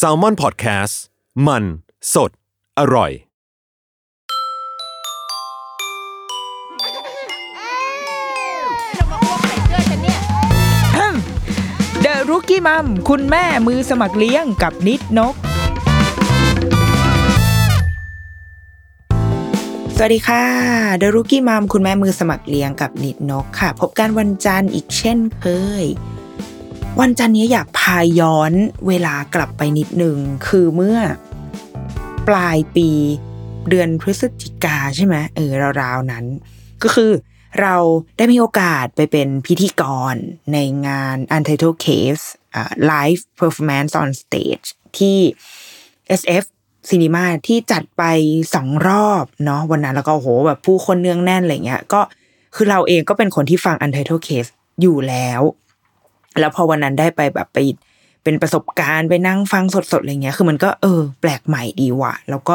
s a l m o n PODCAST มัน สด อร่อย เดอะรุกี้มัมคุณแม่มือสมัครเลี้ยงกับนิดนก สวัสดีค่ะเดอะรุกี้มัมคุณแม่มือสมัครเลี้ยงกับนิดนกค่ะ พบกันวันจันทร์อีกเช่นเคย วันจันนี้อยากพาย้อนเวลากลับไปนิดหนึ่งคือเมื่อปลายปีเดือนพฤศจิกาใช่ไหมเออราวๆนั้น ก็คือเราได้มีโอกาสไปเป็นพิธีกรในงาน Untitled Case อ่า Live Performance on Stage ที่ SF Cinema ที่จัดไปสองรอบเนาะวันนั้นแล้วก็โอ้โหแบบผู้คนเนืองแน่นอะไรเงี้ยก็คือเราเองก็เป็นคนที่ฟัง Untitled Case อยู่แล้ว แล้วพอวันนั้นได้ไปแบบไปเป็นประสบการณ์ไปนั่งฟังสดๆอะไรเงี้ย คือมันก็เออ แปลกใหม่ดีว่ะ แล้วก็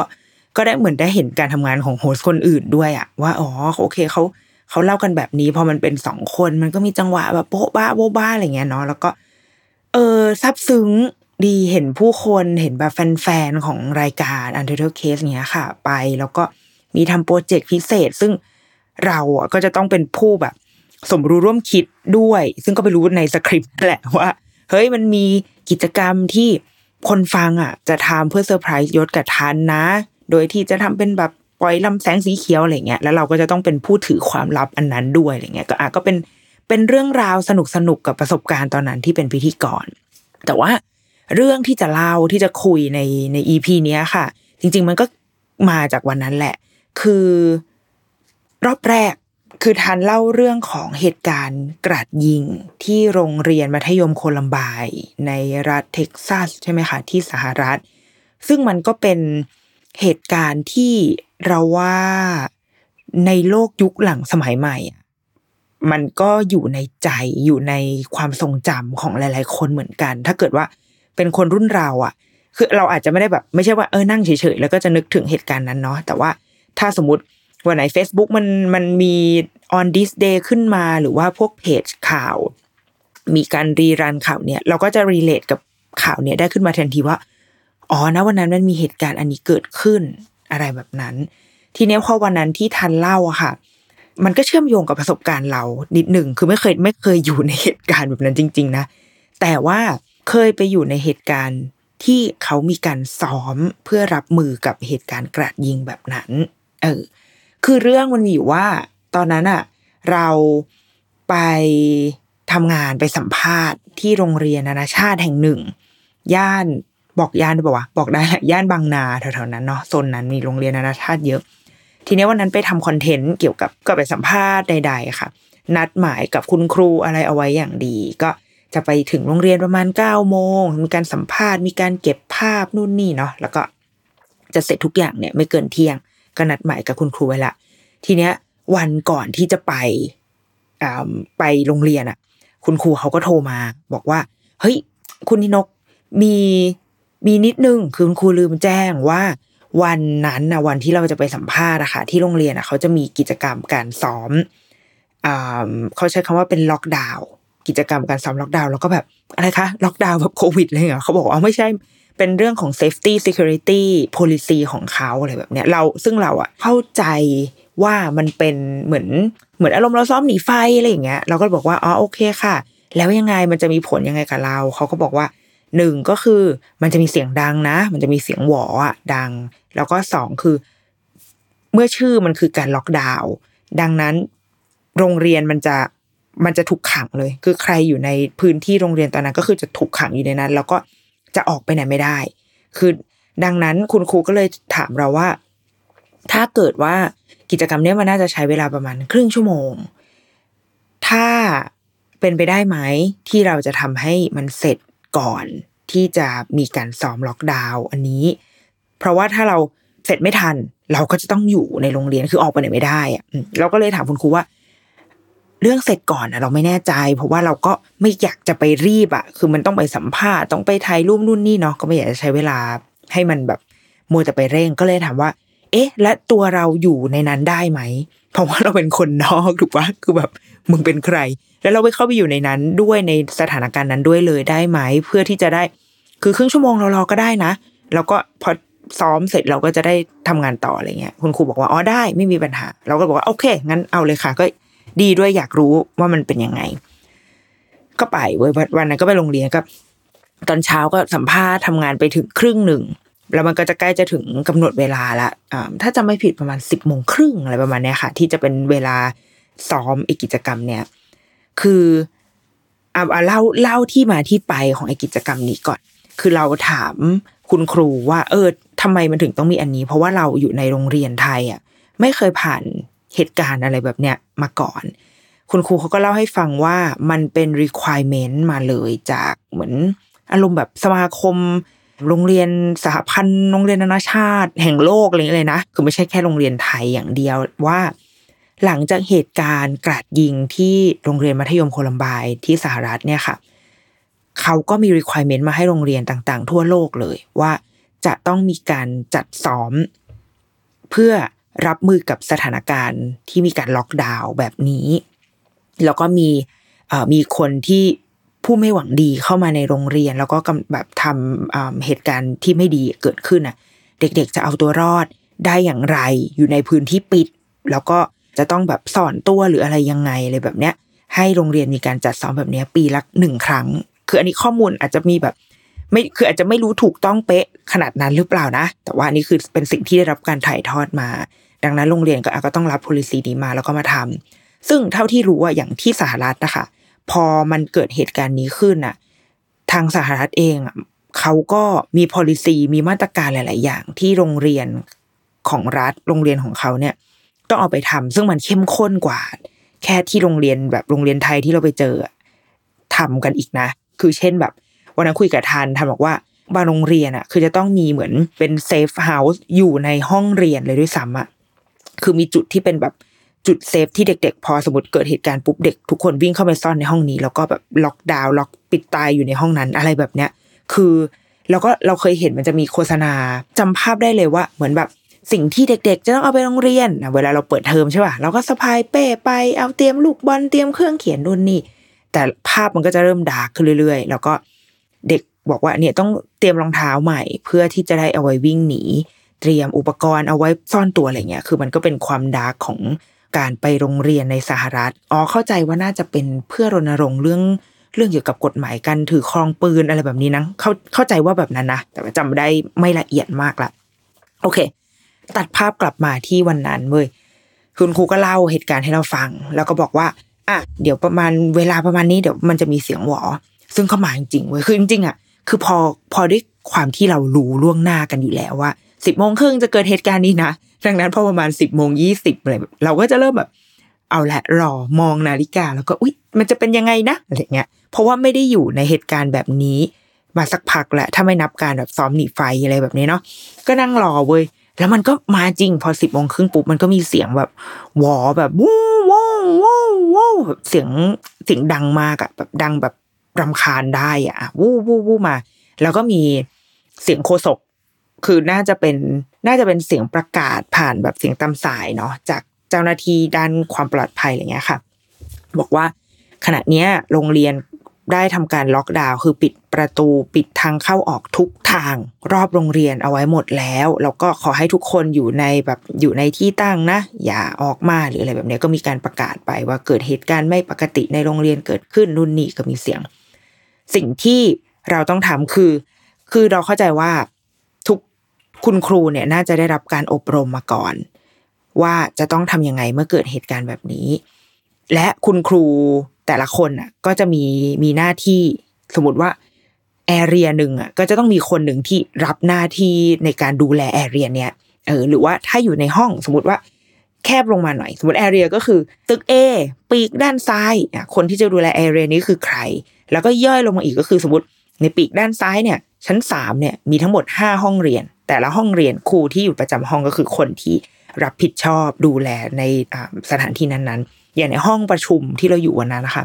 ก็ได้เหมือนได้เห็นการทำงานของโฮสคนอื่นด้วยอะว่าอ๋อโอเคเขาเขาเล่ากันแบบนี้พอมันเป็นสองคนมันก็มีจังหวะแบบโป๊ะบ้าโบ๊ะบ้าอะไรเงี้ยเนาะแล้วก็ เออซับซึ้งดีเห็นผู้คนเห็นแบบแฟนๆของรายการ Untitled Case เนี้ยค่ะ ไป แล้วก็มีทำโปรเจกต์พิเศษ ซึ่งเราอะก็จะต้องเป็นผู้แบบ สมรู้ร่วมคิดด้วย ซึ่งก็ไปรู้ในสคริปต์แหละว่า เฮ้ยมันมีกิจกรรมที่คนฟังอะ จะทำเพื่อเซอร์ไพรส์ยศกับทันนะ โดยที่จะทำเป็นแบบปล่อยลำแสงสีเขียวอะไรเงี้ยแล้วเราก็จะต้องเป็นผู้ถือความลับอันนั้นด้วยอะไรเงี้ยก็อะก็เป็นเป็นเรื่องราวสนุกสนุกกับประสบการณ์ตอนนั้นที่เป็นพิธีกร แต่ว่าเรื่องที่จะเล่าที่จะคุยในในอีพีนี้ค่ะ จริง ๆ มันก็มาจากวันนั้นแหละ คือ รอบแรก คือทันเล่าเรื่องของเหตุการณ์กราดยิงที่โรงเรียนมัธยมโคลัมบน์ในรัฐเท็กซัสใช่ไหมคะที่สหรัฐ ซึ่งมันก็เป็นเหตุการณ์ที่เราว่าในโลกยุคหลังสมัยใหม่อะมันก็อยู่ในใจอยู่ในความทรงจำของหลาย ๆ คนเหมือนกัน ถ้าเกิดว่าเป็นคนรุ่นเราอะ คือเราอาจจะไม่ได้แบบ ไม่ใช่ว่าเออนั่งเฉย ๆ แล้วก็จะนึกถึงเหตุการณ์นั้นเนาะแต่ว่าถ้าสมมติ วันไหน Facebook มันมันมี on this day ขึ้นมาหรือว่าพวกเพจข่าว มีการรีรันข่าวเนี่ย เราก็จะ relate กับข่าวเนี่ยได้ขึ้นมาทันทีว่า อ๋อนะวันนั้นมันมีเหตุการณ์อันนี้เกิดขึ้นอะไรแบบนั้น ทีนี้พอวันนั้นที่ทันเล่าอะค่ะ มันก็เชื่อมโยงกับประสบการณ์เรานิดหนึ่งคือไม่เคยไม่เคยอยู่ในเหตุการณ์แบบนั้นจริง ๆ นะ แต่ว่าเคยไปอยู่ในเหตุการณ์ที่เขามีการซ้อมเพื่อรับมือกับเหตุการณ์กราดยิงแบบนั้น เออ คือเรื่องมันอยู่ว่า ตอนนั้นอะเราไปทำงานไปสัมภาษณ์ที่โรงเรียนนานาชาติแห่งหนึ่ง ย่านบอกย่านได้ปะวะบอกได้แหละย่านบางนาแถวๆนั้นเนาะโซนนั้นมีโรงเรียนนานาชาติเยอะ ทีนี้วันนั้นไปทำคอนเทนต์เกี่ยวกับก็ไปสัมภาษณ์ใด ๆ ค่ะ นัดหมายกับคุณครูอะไรเอาไว้อย่างดี ก็จะไปถึงโรงเรียนประมาณเก้าโมงมีการสัมภาษณ์มีการเก็บภาพนู่นนี่เนาะแล้วก็จะเสร็จทุกอย่างเนี่ยไม่เกินเที่ยง ก็นัดหมายกับคุณครูไว้ละ ทีเนี้ย วันก่อนที่จะไปอ่ไปโรงเรียนอะ คุณครูเขาก็โทรมา บอกว่า เฮ้ย คุณนินกมีมีนิดนึงคือคุณครูลืมแจ้งว่า วันนั้นนะวันที่เราจะไปสัมภาษณ์อะค่ะที่โรงเรียนอะเขาจะมีกิจกรรมการซ้อมอ่าเขาใช้คำว่าเป็นล็อกดาวน์กิจกรรมการซ้อมล็อกดาวน์แล้วก็แบบอะไรคะล็อกดาวน์แบบโควิดอะไรเหรอเขาบอกว่าไม่ใช่ เป็นเรื่องของ safety security policy ของเขาอะไรแบบเนี้ยเราซึ่งเราอะเข้าใจว่ามันเป็นเหมือนเหมือนอารมณ์เราซ้อมหนีไฟอะไรอย่างเงี้ยเราก็บอกว่าอ๋อโอเคค่ะ แล้วยังไงมันจะมีผลยังไงกับเรา เขาก็บอกว่าหนึ่งก็คือมันจะมีเสียงดังนะ มันจะมีเสียงหวออะดัง แล้วก็สองคือ เมื่อชื่อมันคือการล็อกดาวน์ดังนั้นโรงเรียนมันจะมันจะถูกขังเลย คือใครอยู่ในพื้นที่โรงเรียนตอนนั้นก็คือจะถูกขังอยู่ในนั้น แล้วก็ จะออกไปไหนไม่ได้ คือดังนั้นคุณครูก็เลยถามเราว่า ถ้าเกิดว่ากิจกรรมนี้มันน่าจะใช้เวลาประมาณครึ่งชั่วโมง ถ้าเป็นไปได้ไหมที่เราจะทำให้มันเสร็จก่อนที่จะมีการซ้อมล็อกดาวน์อันนี้ เพราะว่าถ้าเราเสร็จไม่ทัน เราก็จะต้องอยู่ในโรงเรียนคือออกไปไหนไม่ได้อะเราก็เลยถามคุณครูว่า เรื่องเสร็จก่อนอะเราไม่แน่ใจ เพราะว่าเราก็ไม่อยากจะไปรีบอะคือมันต้องไปสัมภาษณ์ต้องไปถ่ายรูปนู่นนี่เนาะก็ไม่อยากจะใช้เวลาให้มันแบบมัวแต่ไปเร่งก็เลยถามว่า เอ๊ะ และตัวเราอยู่ในนั้นได้ไหม เพราะว่าเราเป็นคนนอกถูกปะคือแบบมึงเป็นใคร แล้วเราไปเข้าไปอยู่ในนั้นด้วยในสถานการณ์นั้นด้วยเลยได้ไหม เพื่อที่จะได้ คือครึ่งชั่วโมงเรารอก็ได้นะแล้วก็พอซ้อมเสร็จเราก็จะได้ทำงานต่ออะไรเงี้ยคุณครูบอกว่าอ๋อได้ไม่มีปัญหา เราก็บอกว่าโอเคงั้นเอาเลยค่ะก็ ดีด้วยอยากรู้ว่ามันเป็นยังไง ก็ไปเว้ยวันนั้นก็ไปโรงเรียนก็ตอนเช้าก็สัมภาษณ์ทำงานไปถึงครึ่งหนึ่งแล้วมันก็จะใกล้จะถึงกำหนดเวลาละถ้าจำไม่ผิดประมาณสิบโมงครึ่งอะไรประมาณนี้ค่ะ ที่จะเป็นเวลาซ้อมไอกิจกรรมเนี่ย คือเอาเล่าเล่าที่มาที่ไปของไอกิจกรรมนี้ก่อน คือเราถามคุณครูว่า เออทำไมมันถึงต้องมีอันนี้ เพราะว่าเราอยู่ในโรงเรียนไทยอะ ไม่เคยผ่าน เหตุการณ์อะไรแบบเนี้ยมาก่อน คุณครูเขาก็เล่าให้ฟังว่ามันเป็น requirement มาเลยจากเหมือนอารมณ์แบบสมาคม โรงเรียนสหพันธ์โรงเรียนนานาชาติ แห่งโลกอะไรอย่างเงี้ยเลยนะคือไม่ใช่แค่โรงเรียนไทยอย่างเดียวว่า หลังจากเหตุการณ์กราดยิงที่โรงเรียนมัธยมโคลัมบน์ที่สหรัฐเนี่ยค่ะเขาก็มี requirement มาให้โรงเรียนต่าง ๆ ทั่วโลกเลยว่าจะต้องมีการจัดซ้อม เพื่อ รับมือกับสถานการณ์ที่มีการล็อกดาวน์แบบนี้ แล้วก็มีมีคนที่ผู้ไม่หวังดีเข้ามาในโรงเรียน แล้วก็กำแบบทำเหตุการณ์ที่ไม่ดีเกิดขึ้นน่ะ เด็กๆจะเอาตัวรอดได้อย่างไรอยู่ในพื้นที่ปิด แล้วก็จะต้องแบบสอนตัวหรืออะไรยังไงอะไรแบบเนี้ย ให้โรงเรียนมีการจัดซ้อมแบบนี้ปีละหนึ่งครั้ง คืออันนี้ข้อมูลอาจจะมีแบบไม่คืออาจจะไม่รู้ถูกต้องเป๊ะขนาดนั้นหรือเปล่านะ แต่ว่าอันนี้คือเป็นสิ่งที่ได้รับการถ่ายทอดมา ดังนั้นโรงเรียนก็อะก็ต้องรับ policy นี้มาแล้วก็มาทำซึ่งเท่าที่รู้ว่าอย่างที่สหรัฐนะคะพอมันเกิดเหตุการณ์นี้ขึ้นน่ะทางสหรัฐเองอะเขาก็มี policy มีมาตรการหลาย ๆ อย่างที่โรงเรียนของรัฐโรงเรียนของเขาเนี่ยต้องเอาไปทำซึ่งมันเข้มข้นกว่า แค่ที่โรงเรียนแบบโรงเรียนไทยที่เราไปเจออะทำกันอีกนะ คือเช่นแบบ วันนั้นคุยกับทันทันบอกว่าบางโรงเรียนอะคือจะต้องมีเหมือนเป็น safe house อยู่ในห้องเรียนเลยด้วยซ้ำอะ คือมีจุดที่เป็นแบบจุด safe ที่เด็กๆ พอสมมติเกิดเหตุการณ์ปุ๊บเด็กทุกคนวิ่งเข้าไปซ่อนในห้องนี้ แล้วก็แบบล็อกดาวน์ล็อกปิดตายอยู่ในห้องนั้นอะไรแบบเนี้ย คือแล้วก็เราเคยเห็นมันจะมีโฆษณาจำภาพได้เลยว่า เหมือนแบบสิ่งที่เด็ก ๆ จะต้องเอาไปโรงเรียนนะเวลาเราเปิดเทอมใช่ป่ะเราก็สะพายเป้ไปเอาเตรียมลูกบอลเตรียมเครื่องเขียนนู่นนี่ แต่ภาพมันก็จะเริ่มดาร์กขึ้นเรื่อย ๆ แล้วก็เด็กบอกว่าเนี่ยต้องเตรียมรองเท้าใหม่ เพื่อที่จะได้เอาไว้วิ่งหนี เตรียมอุปกรณ์เอาไว้ซ่อนตัวอะไรเงี้ยคือมันก็เป็นความดาร์กของการไปโรงเรียนในสหรัฐอ๋อเข้าใจว่าน่าจะเป็นเพื่อรณรงค์เรื่องเรื่องเกี่ยวกับกฎหมายการถือครองปืนอะไรแบบนี้นะเข้าเข้าใจว่าแบบนั้นนะแต่ว่าจำได้ไม่ละเอียดมากละโอเค ตัดภาพกลับมาที่วันนั้นเว้ยคุณครูก็เล่าเหตุการณ์ให้เราฟัง แล้วก็บอกว่าอะเดี๋ยวประมาณเวลาประมาณนี้เดี๋ยวมันจะมีเสียงหวอ ซึ่งเข้ามาจริงๆเว้ยคือจริงๆอะคือพอพอด้วยความที่เรารู้ล่วงหน้ากันอยู่แล้วว่า สิบโมงครึ่งจะเกิดเหตุการณ์นี้นะดังนั้นพอประมาณสิบโมงยี่สิบอะไรเราก็จะเริ่มแบบ เอาละรอมองนาฬิกาแล้วก็อุ๊ย มันจะเป็นยังไงนะอะไรเงี้ย เพราะว่าไม่ได้อยู่ในเหตุการณ์แบบนี้ มาสักพักแหละถ้าไม่นับการแบบซ้อมหนีไฟอะไรแบบนี้เนาะก็นั่งรอเว้ยแล้วมันก็มาจริงพอสิบโมงครึ่งปุ๊บมันก็มีเสียงแบบวอแบบวู้วู้วู้วู้แบบเสียงเสียงดังมากอะแบบดังแบบรำคาญได้อะวู้วู้วู้มา แล้วก็มีเสียงโคศก คือน่าจะเป็นน่าจะเป็นเสียงประกาศผ่านแบบเสียงตามสายเนาะจากเจ้าหน้าที่ด้านความปลอดภัยอะไรเงี้ยค่ะ บอกว่าขณะเนี้ยโรงเรียนได้ทำการล็อกดาวน์คือปิดประตูปิดทางเข้าออกทุกทาง รอบโรงเรียนเอาไว้หมดแล้ว แล้วก็ขอให้ทุกคนอยู่ในแบบอยู่ในที่ตั้งนะ อย่าออกมาหรืออะไรแบบเนี้ยก็มีการประกาศไปว่าเกิดเหตุการณ์ไม่ปกติในโรงเรียนเกิดขึ้นนู่นนี่ก็มีเสียง สิ่งที่เราต้องทำคือ คือเราเข้าใจว่า คุณครูเนี่ยน่าจะได้รับการอบรมมาก่อน ว่าจะต้องทำยังไงเมื่อเกิดเหตุการณ์แบบนี้ และคุณครูแต่ละคนอะก็จะมีมีหน้าที่สมมติว่าแอเรียหนึ่งอะก็จะต้องมีคนหนึ่งที่รับหน้าที่ในการดูแลแอเรียเนี้ยเออหรือว่าถ้าอยู่ในห้องสมมติว่าแคบลงมาหน่อย สมมติแอเรียก็คือตึก A ปีกด้านซ้ายอะคนที่จะดูแลแอเรียนี้คือใคร แล้วก็ย่อยลงมาอีกก็คือสมมติในปีกด้านซ้ายเนี่ย ชั้นสามเนี่ยมีทั้งหมดห้าห้องเรียน แต่ละห้องเรียนครูที่อยู่ประจำห้องก็คือคนที่รับผิดชอบดูแลในสถานที่นั้นๆ อย่างในห้องประชุมที่เราอยู่วันนั้นนะคะ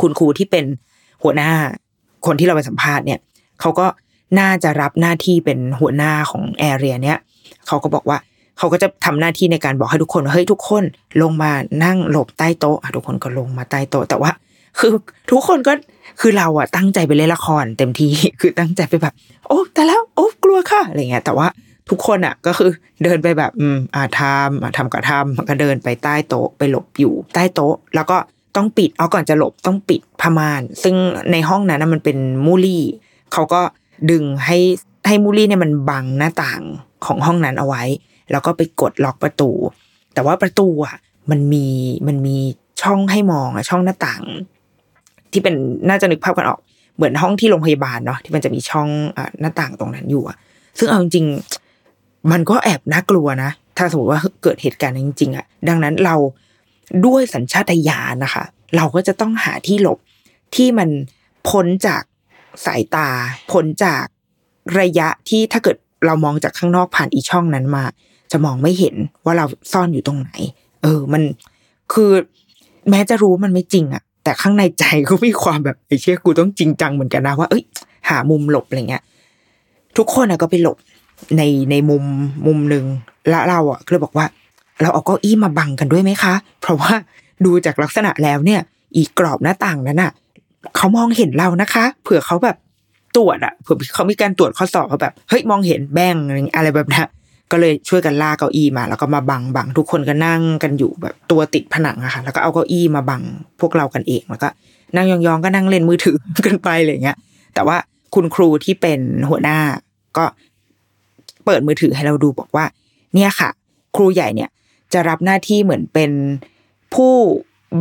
คุณครูที่เป็นหัวหน้าคนที่เราไปสัมภาษณ์เนี่ยเขาก็น่าจะรับหน้าที่เป็นหัวหน้าของแอเรียเนี้ยเขาก็บอกว่าเขาก็จะทำหน้าที่ในการบอกให้ทุกคนเฮ้ยทุกคนลงมานั่งหลบใต้โต๊ะทุกคนก็ลงมาใต้โต๊ะแต่ว่า คือทุกคนก็ คือเราอะตั้งใจไปเล่นละครเต็มที่คือตั้งใจไปแบบ โอ้แต่แล้วโอ้กลัวค่ะอะไรเงี้ยแต่ว่าทุกคนอะก็คือเดินไปแบบอืมอ่าทำอ่าทำก็ทำก็เดินไปใต้โต๊ะไปหลบอยู่ใต้โต๊ะ แล้วก็ต้องปิดเอาก่อนจะหลบต้องปิดผ้าม่าน ซึ่งในห้องนั้นมันเป็นมูลี่เขาก็ดึงให้ให้มูลี่เนี่ยมันบังหน้าต่างของห้องนั้นเอาไว้ แล้วก็ไปกดล็อกประตู แต่ว่าประตูอะมันมีมันมีช่องให้มองอะช่องหน้าต่าง ที่เป็นน่าจะนึกภาพกันออก เหมือนห้องที่โรงพยาบาลเนาะที่มันจะมีช่องหน้าต่างตรงนั้นอยู่อะซึ่งเอาจริงมันก็แอบน่ากลัวนะ ถ้าสมมติว่าเกิดเหตุการณ์จริงๆอะดังนั้นเราด้วยสัญชาตญาณนะคะ เราก็จะต้องหาที่หลบที่มันพ้นจากสายตา พ้นจากระยะที่ถ้าเกิดเรามองจากข้างนอกผ่านอีช่องนั้นมา จะมองไม่เห็นว่าเราซ่อนอยู่ตรงไหน เออ มันคือแม้จะรู้มันไม่จริงอะ แต่ข้างในใจก็มีความแบบไอ้เชี่ยกูต้องจริงจังเหมือนกันนะว่าเอ้ย หามุมหลบอะไรเงี้ย ทุกคนอะก็ไปหลบในในมุมมุมหนึ่งและเราอะก็เลยบอกว่า เราเอาเก้าอี้มาบังกันด้วยไหมคะ เพราะว่าดูจากลักษณะแล้วเนี่ย อีกกรอบหน้าต่างนั้นอะเขามองเห็นเรานะคะ เผื่อเขาแบบตรวจอะเผื่อเขามีการตรวจข้อสอบเขาแบบเฮ้ยมองเห็นแบงอะไรแบบนี้ ก็เลยช่วยกันลากเก้าอี้มา แล้วก็มาบังบังทุกคนก็นั่งกันอยู่แบบตัวติดผนังอะค่ะ แล้วก็เอาเก้าอี้มาบังพวกเรากันเองแล้วก็นั่งยองๆก็นั่งเล่นมือถือกันไปอะไรเงี้ย แต่ว่าคุณครูที่เป็นหัวหน้าก็เปิดมือถือให้เราดูบอกว่า เนี่ยค่ะ ครูใหญ่เนี่ยจะรับหน้าที่เหมือนเป็นผู้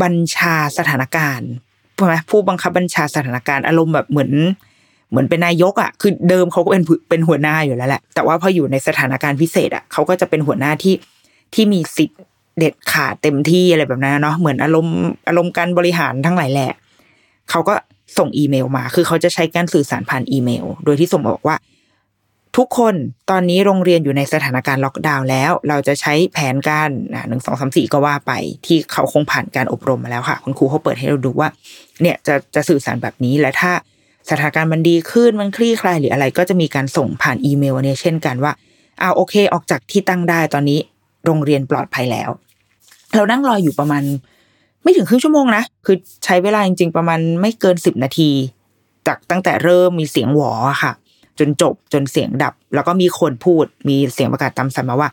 บัญชาสถานการณ์ใช่ไหมผู้บังคับบัญชาสถานการณ์อารมณ์แบบเหมือน เหมือนเป็นนายกอะคือเดิมเขาก็เป็นเป็นหัวหน้าอยู่แล้วแหละ แต่ว่าพออยู่ในสถานการณ์พิเศษอะเขาก็จะเป็นหัวหน้าที่ที่มีสิทธิ์เด็ดขาดเต็มที่อะไรแบบนั้นเนาะเหมือนอารมณ์อารมณ์การบริหารทั้งหลายแหละเขาก็ส่งอีเมลมา คือเขาจะใช้การสื่อสารผ่านอีเมล โดยที่ส่งบอกว่า ทุกคนตอนนี้โรงเรียนอยู่ในสถานการณ์ล็อกดาวน์แล้ว เราจะใช้แผนการหนึ่งสองสามสี่ก็ว่าไป ที่เขาคงผ่านการอบรมมาแล้วค่ะ คุณครูเขาเปิดให้เราดูว่า เนี่ยจะจะสื่อสารแบบนี้และถ้า สถานการณ์มันดีขึ้นมันคลี่คลายหรืออะไร ก็จะมีการส่งผ่านอีเมลเนี่ยเช่นกันว่าเอาโอเค ออกจากที่ตั้งได้ตอนนี้โรงเรียนปลอดภัยแล้ว เรานั่งรออยู่ประมาณ ไม่ถึงครึ่งชั่วโมงนะ คือใช้เวลาจริง ๆ ประมาณไม่เกินสิบนาที จากตั้งแต่เริ่มมีเสียงหวอค่ะ จนจบจนเสียงดับ แล้วก็มีคนพูดมีเสียงประกาศตามสัมมาว่า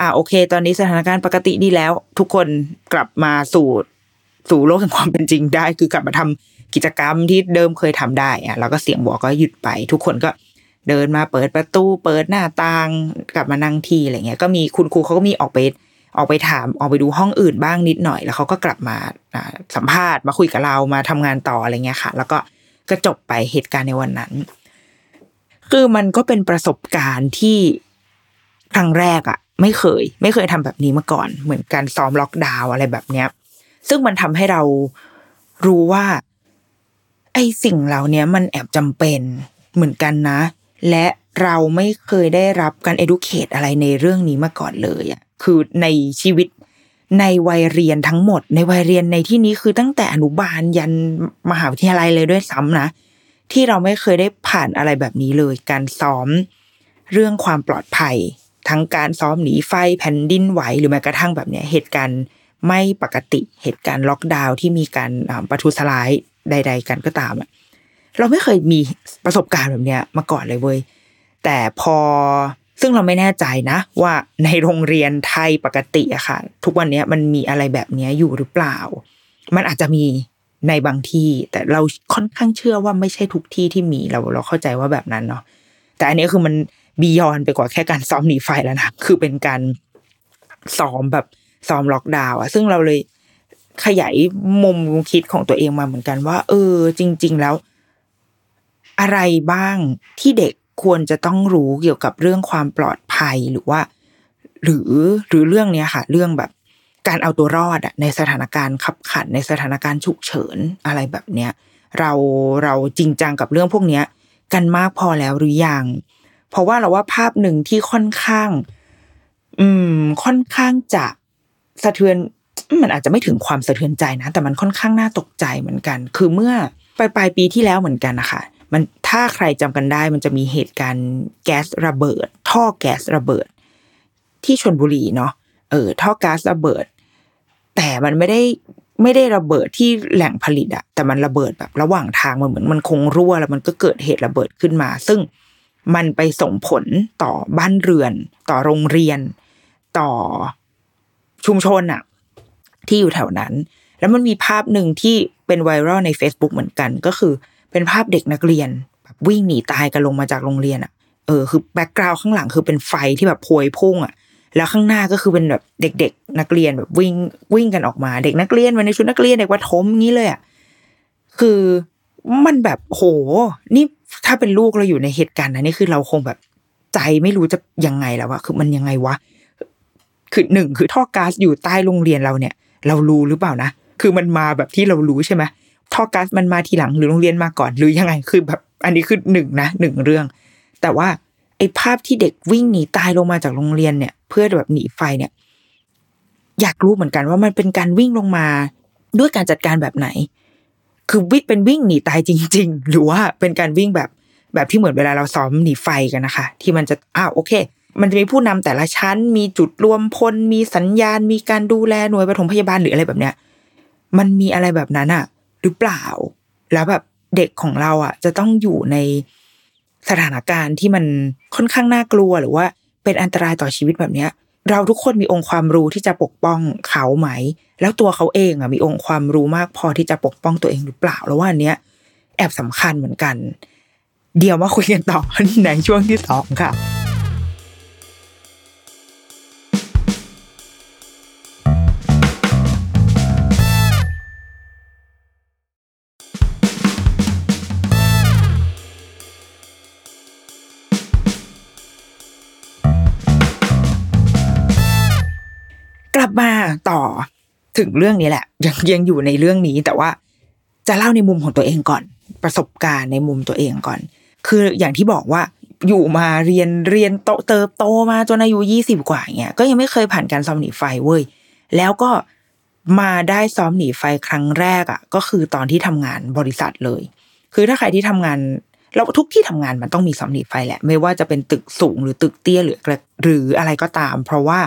อ่าโอเค ตอนนี้สถานการณ์ปกติดีแล้ว ทุกคนกลับมาสู่สู่โลกแห่งความเป็นจริงได้ คือกลับมาทำ กิจกรรมที่เดิมเคยทำได้อะแล้วก็เสียงบอกก็หยุดไป ทุกคนก็เดินมาเปิดประตูเปิดหน้าต่างกลับมานั่งที่อะไรเงี้ยก็มีคุณครูเขาก็มีออกไปออกไปถามออกไปดูห้องอื่นบ้างนิดหน่อย แล้วเขาก็กลับมาสัมภาษณ์มาคุยกับเรามาทำงานต่ออะไรเงี้ยค่ะ แล้วก็ก็จบไปเหตุการณ์ในวันนั้น คือมันก็เป็นประสบการณ์ที่ครั้งแรกอะไม่เคย ไม่เคยทำแบบนี้มาก่อน เหมือนการซ้อมล็อกดาวอะไรแบบเนี้ย ซึ่งมันทำให้เรารู้ว่า ไอสิ่งเหล่านี้มันแอบจำเป็นเหมือนกันนะ และเราไม่เคยได้รับการ educate อะไรในเรื่องนี้มาก่อนเลยอะ่ะคือในชีวิตในวัยเรียนทั้งหมด ในวัยเรียนในที่นี้คือตั้งแต่อนุบาลยันมหาวิทยาลัยเลยด้วยซ้ำนะ ที่เราไม่เคยได้ผ่านอะไรแบบนี้เลย การซ้อมเรื่องความปลอดภัย ทั้งการซ้อมหนีไฟแผ่นดินไหวหรือแม้กระทั่งแบบเนี้ยเหตุการณ์ไม่ปกติเหตุการณ์ล็อกดาวน์ที่มีการประทุษร้าย ใด ๆ กันก็ตามอะเราไม่เคยมีประสบการณ์แบบเนี้ยมาก่อนเลยเว้ยแต่พอซึ่งเราไม่แน่ใจนะ ว่าในโรงเรียนไทยปกติอะค่ะ ทุกวันนี้มันมีอะไรแบบนี้อยู่หรือเปล่า มันอาจจะมีในบางที่ แต่เราค่อนข้างเชื่อว่าไม่ใช่ทุกที่ที่มีเราเราเข้าใจว่าแบบนั้นเนาะแต่อันนี้คือมันบียอนไปกว่าแค่การซ้อมหนีไฟแล้วนะคือเป็นการซ้อมแบบซ้อมล็อกดาวน์อะซึ่งเราเลย ขยายมุมคิดของตัวเองมาเหมือนกันว่า เออ จริง ๆ แล้ว อะไรบ้างที่เด็กควรจะต้องรู้เกี่ยวกับเรื่องความปลอดภัยหรือว่า หรือหรือเรื่องเนี้ยค่ะ เรื่องแบบการเอาตัวรอดอะในสถานการณ์ขับขันในสถานการณ์ฉุกเฉินอะไรแบบเนี้ย เราเราจริงจังกับเรื่องพวกเนี้ย กันมากพอแล้วหรือยังเพราะว่าเราว่าภาพหนึ่งที่ค่อนข้าง อืม ค่อนข้างจะสะเทือน มันอาจจะไม่ถึงความสะเทือนใจนะ แต่มันค่อนข้างน่าตกใจเหมือนกัน คือเมื่อปลายปลายปีที่แล้วเหมือนกันนะคะมันถ้าใครจำกันได้มันจะมีเหตุการณ์แก๊สระเบิด ท่อแก๊สระเบิด ที่ชนบุรีเนาะเออท่อแก๊สระเบิด แต่มันไม่ได้ไม่ได้ระเบิดที่แหล่งผลิตอะแต่มันระเบิดแบบระหว่างทางมันเหมือนมันคงรั่วแล้วมันก็เกิดเหตุระเบิดขึ้นมา ซึ่งมันไปส่งผลต่อบ้านเรือน ต่อโรงเรียน ต่อชุมชนอะ ที่อยู่แถวนั้น แล้วมันมีภาพหนึ่งที่เป็นไวรัลใน Facebook เหมือนกัน ก็คือเป็นภาพเด็กนักเรียนแบบวิ่งหนีตายกันลงมาจากโรงเรียนอะเออคือแบ็กกราวข้างหลังคือเป็นไฟที่แบบพวยพุ่งอะแล้วข้างหน้าก็คือเป็นแบบเด็ก ๆ นักเรียนแบบวิ่งวิ่งกันออกมา เด็กนักเรียนมาในชุดนักเรียนเด็กวัทมงี้เลยอะคือมันแบบโห นี่ถ้าเป็นลูกเราอยู่ในเหตุการณ์นั้นนี่คือเราคงแบบใจไม่รู้จะยังไงแล้วอะคือมันยังไงวะ คือหนึ่งคือท่อก๊าซอยู่ใต้โรงเรียนเราเนี่ย เรารู้หรือเปล่านะ คือมันมาแบบที่เรารู้ใช่ไหมท่อก๊าซมันมาทีหลังหรือโรงเรียนมาก่อนหรือยังไงคือแบบอันนี้คือหนึ่งนะหนึ่งเรื่อง แต่ว่าไอ้ภาพที่เด็กวิ่งหนีตายลงมาจากโรงเรียนเนี่ย เพื่อแบบหนีไฟเนี่ย อยากรู้เหมือนกันว่ามันเป็นการวิ่งลงมาด้วยการจัดการแบบไหน คือวิ่งเป็นวิ่งหนีตายจริง ๆ หรือว่าเป็นการวิ่งแบบแบบที่เหมือนเวลาเราซ้อมหนีไฟกันนะคะ ที่มันจะอ้าวโอเค มันจะมีผู้นำแต่ละชั้น มีจุดรวมพล มีสัญญาณ มีการดูแลหน่วยปฐมพยาบาลหรืออะไรแบบเนี้ย มันมีอะไรแบบนั้นอะหรือเปล่า แล้วแบบเด็กของเราอะจะต้องอยู่ในสถานการณ์ที่มันค่อนข้างน่ากลัวหรือว่าเป็นอันตรายต่อชีวิตแบบเนี้ย เราทุกคนมีองค์ความรู้ที่จะปกป้องเขาไหม แล้วตัวเขาเองอะมีองค์ความรู้มากพอที่จะปกป้องตัวเองหรือเปล่า แล้วว่าอันเนี้ยแอบสำคัญเหมือนกัน เดี๋ยวมาคุยกันต่อในช่วงที่สองค่ะ ถึงเรื่องนี้แหละ ยังยังอยู่ในเรื่องนี้ แต่ว่าจะเล่าในมุมของตัวเองก่อน ประสบการณ์ในมุมตัวเองก่อน คืออย่างที่บอกว่าอยู่มาเรียนเรียนโตเติบโตมาจนอายุยี่สิบกว่าเงี้ยก็ยังไม่เคยผ่านการซ้อมหนีไฟเว้ยแล้วก็มาได้ซ้อมหนีไฟครั้งแรกอะ ก็คือตอนที่ทำงานบริษัทเลย คือถ้าใครที่ทำงานเราทุกที่ทำงานมันต้องมีซ้อมหนีไฟแหละ ไม่ว่าจะเป็นตึกสูงหรือตึกเตี้ยหรือหรืออะไรก็ตาม เพราะว่า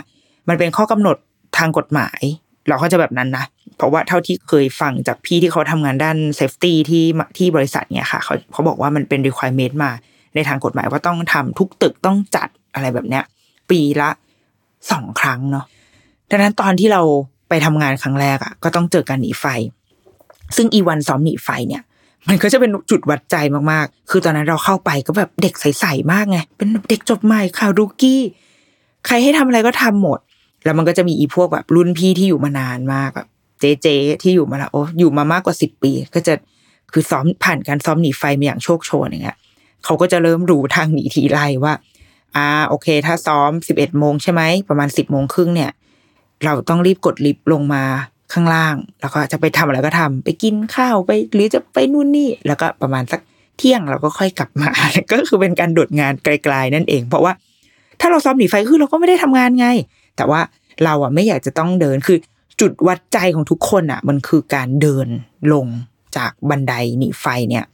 มันเป็นข้อกำหนดทางกฎหมาย เราก็จะแบบนั้นนะเพราะว่าเท่าที่เคยฟังจากพี่ที่เขาทำงานด้าน safety ที่ที่บริษัทเนี่ยค่ะเขาเขาบอกว่ามันเป็น requirement มา ในทางกฎหมายว่าต้องทำทุกตึกต้องจัดอะไรแบบเนี้ย ปีละสองครั้งเนาะดังนั้นตอนที่เราไปทำงานครั้งแรกอะ่ะ ก็ต้องเจอการหนีไฟ ซึ่งอีวันซ้อมหนีไฟเนี่ย มันก็จะเป็นจุดวัดใจมากๆ คือตอนนั้นเราเข้าไปก็แบบเด็กใสๆมากไงเป็นเด็กจบใหม่ค่ะรูกี้ใครให้ทำอะไรก็ทำหมด แล้วมันก็จะมีอีพวกแบบรุ่นพี่ที่อยู่มานานมากแบบเจเจที่อยู่มาแล้วโอ้อยู่มามากกว่าสิบปี ก็จะคือซ้อมผ่านการซ้อมหนีไฟมาอย่างโชคโชนอย่างเงี้ยเขาก็จะเริ่มรู้ทางหนีทีไล่ว่า อ่าโอเค ถ้าซ้อมสิบเอ็ดโมงใช่ไหมประมาณสิบโมงครึ่งเนี่ย เราต้องรีบกดลิฟต์ลงมาข้างล่าง แล้วก็จะไปทำอะไรก็ทำไปกินข้าวไปหรือจะไปนู่นนี่ แล้วก็ประมาณสักเที่ยงเราก็ค่อยกลับมา ก็คือเป็นการโดดงานไกล ๆ นั่นเอง เพราะว่า ถ้าเราซ้อมหนีไฟคือเราก็ไม่ได้ทำงานไง แต่ว่าเราอะไม่อยากจะต้องเดินคือจุดวัดใจของทุกคนอะ มันคือการเดินลงจากบันไดหนีไฟเนี่ย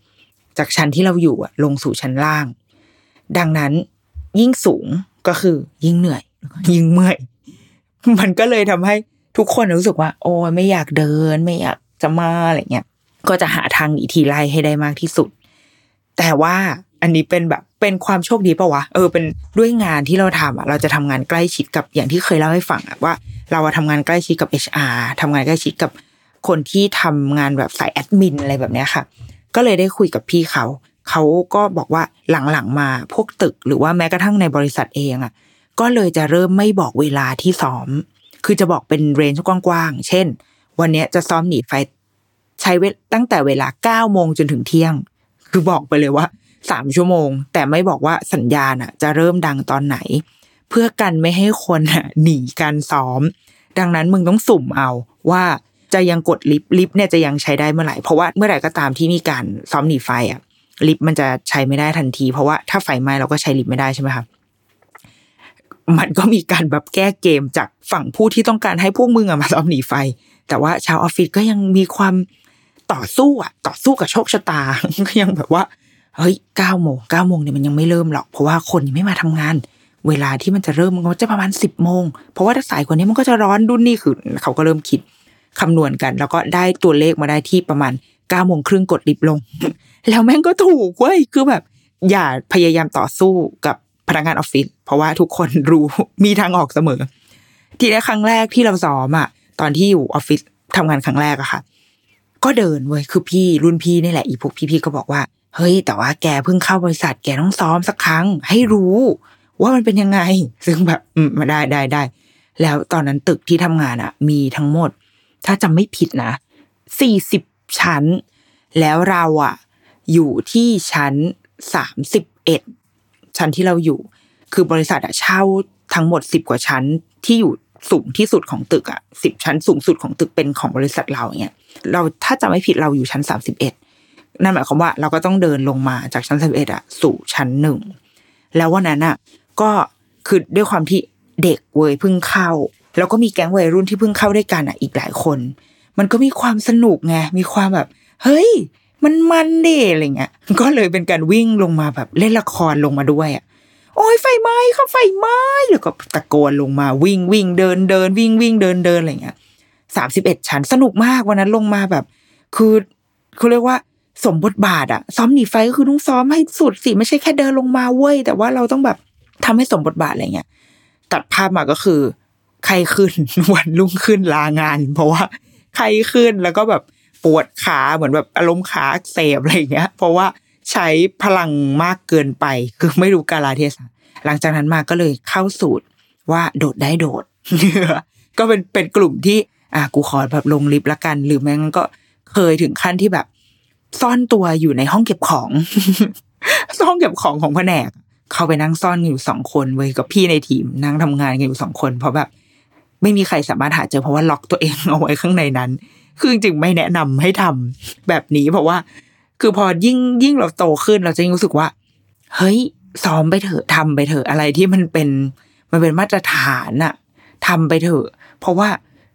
จากชั้นที่เราอยู่อะลงสู่ชั้นล่าง ดังนั้นยิ่งสูงก็คือยิ่งเหนื่อย ยิ่งเมื่อย มันก็เลยทำให้ทุกคนรู้สึกว่า โอ้ไม่อยากเดิน ไม่อยากจะมาอะไรเงี้ยก็จะหาทางหนีทีไล่ให้ได้มากที่สุด แต่ว่า อันนี้เป็นแบบเป็นความโชคดีปะวะเออเป็นด้วยงานที่เราทำอะเราจะทำงานใกล้ชิดกับอย่างที่เคยเล่าให้ฟังอะว่า เราทำงานใกล้ชิดกับ HR ทำงานใกล้ชิดกับคนที่ทำงานแบบสายแอดมินอะไรแบบเนี้ยค่ะ ก็เลยได้คุยกับพี่เขา เขาก็บอกว่าหลังๆมาพวกตึก หรือว่าแม้กระทั่งในบริษัทเองอะก็เลยจะเริ่มไม่บอกเวลาที่ซ้อม คือจะบอกเป็น range กว้างๆ เช่น วันนี้จะซ้อมหนีไฟใช้เวตั้งแต่เวลาเก้าโมงจนถึงเที่ยง คือบอกไปเลยว่า สามชั่วโมง แต่ไม่บอกว่าสัญญาณอะ จะเริ่มดังตอนไหน เพื่อกันไม่ให้คนอะหนีการซ้อม ดังนั้นมึงต้องสุ่มเอาว่าจะยังกดลิฟต์ลิฟต์เนี่ยจะยังใช้ได้เมื่อไหร่ เพราะว่าเมื่อไหร่ก็ตามที่มีการซ้อมหนีไฟอะลิฟต์มันจะใช้ไม่ได้ทันที เพราะว่าถ้าไฟไหม้เราก็ใช้ลิฟต์ไม่ได้ใช่ไหมคะมันก็มีการแบบแก้เกมจากฝั่งผู้ที่ต้องการให้พวกมึงอะมาซ้อมหนีไฟ แต่ว่าชาวออฟฟิศก็ยังมีความต่อสู้อะต่อสู้กับโชคชะตาก็ยังแบบว่า เฮ้ยเก้าโมงเก้าโมงเนี่ยมันยังไม่เริ่มหรอก เพราะว่าคนยังไม่มาทำงาน เวลาที่มันจะเริ่มมันก็จะประมาณสิบโมงเพราะว่าถ้าสายกว่านี้มันก็จะร้อนดุนนี่คือเขาก็เริ่มคิดคำนวณกัน แล้วก็ได้ตัวเลขมาได้ที่ประมาณเก้าโมงครึ่งกดลิฟต์ลง แล้วแม่งก็ถูกเว้ยคือแบบ อย่าพยายามต่อสู้กับพนักงานออฟฟิศเพราะว่าทุกคนรู้มีทางออกเสมอ ทีนี้ครั้งแรกที่เราซ้อมอะตอนที่อยู่ออฟฟิศทำงานครั้งแรกอะค่ะ ก็เดินเว้ยคือพี่รุ่นพี่นี่แหละ อีพวกพี่ๆก็บอกว่า เฮ้ย แต่ว่าแกเพิ่งเข้าบริษัทแกต้องซ้อมสักครั้ง ให้รู้ ว่ามันเป็นยังไง ซึ่งแบบอืมมาได้ได้ได้ แล้วตอนนั้นตึกที่ทำงานอะมีทั้งหมด ถ้าจำไม่ผิดนะสี่สิบชั้น แล้วเราอะอยู่ที่ชั้นสามสิบเอ็ดชั้นที่เราอยู่ คือบริษัทอะเช่าทั้งหมดสิบกว่าชั้นที่อยู่สูงที่สุดของตึกอะสิบชั้นสูงสุดของตึกเป็นของบริษัทเราเนี่ยเราถ้าจำไม่ผิดเราอยู่ชั้นสามสิบเอ็ด นั่นหมายความว่าเราก็ต้องเดินลงมาจากชั้นสามเอ็ดอะสู่ชั้นหนึ่งแล้ววันนั้นอะก็คือด้วยความที่เด็กเว้ยเพิ่งเข้า แล้วก็มีแก๊งวัยรุ่นที่เพิ่งเข้าด้วยกันอะอีกหลายคน มันก็มีความสนุกไงมีความแบบ เฮ้ย มันมันเด้อะไรเงี้ยก็เลยเป็นการวิ่งลงมาแบบเล่นละครลงมาด้วยอะโอ้ยไฟไหม้ค่ะไฟไหม้แล้วก็ตะโกนลงมาวิ่งวิ่งเดินเดินวิ่งวิ่งเดินเดินอะไรเงี้ยสามสิบเอ็ดชั้นสนุกมากวันนั้นลงมาแบบ คือเขาเรียกว่า สมบทบาทอะซ้อมหนีไฟก็คือต้องซ้อมให้สุดสิไม่ใช่แค่เดินลงมาเว้ยแต่ว่าเราต้องแบบทำให้สมบทบาทอะไรเงี้ยตัดภาพมาก็คือ ใครขึ้นวันรุ่งขึ้นลางาน เพราะว่า ใครขึ้นแล้วก็แบบปวดขาเหมือนแบบอารมณ์ขาเสบอะไรเงี้ย เพราะว่าใช้พลังมากเกินไป คือไม่รู้กาลเทศะหลังจากนั้นมาก็เลยเข้าสูตรว่าโดดได้โดดก็เป็นเป็นกลุ่มที่ อะกูขอแบบลงลิฟต์ละกัน หรือแม่งก็เคยถึงขั้นที่แบบ ซ่อนตัวอยู่ในห้องเก็บของห้องเก็บของของแผนก เข้าไปนั่งซ่อนอยู่สองคนเว้ยกับพี่ในทีมนั่งทำงานกันอยู่สองคน เพราะแบบไม่มีใครสามารถหาเจอเพราะว่าล็อกตัวเองเอาไว้ข้างในนั้น คือจริงๆไม่แนะนำให้ทำแบบนี้เพราะว่า คือพอยิ่งยิ่งเราโตขึ้นเราจะยิ่งรู้สึกว่า เฮ้ยซ้อมไปเถอะทำไปเถอะอะไรที่มันเป็นมันเป็นมาตรฐานอะทำไปเถอะ เพราะว่า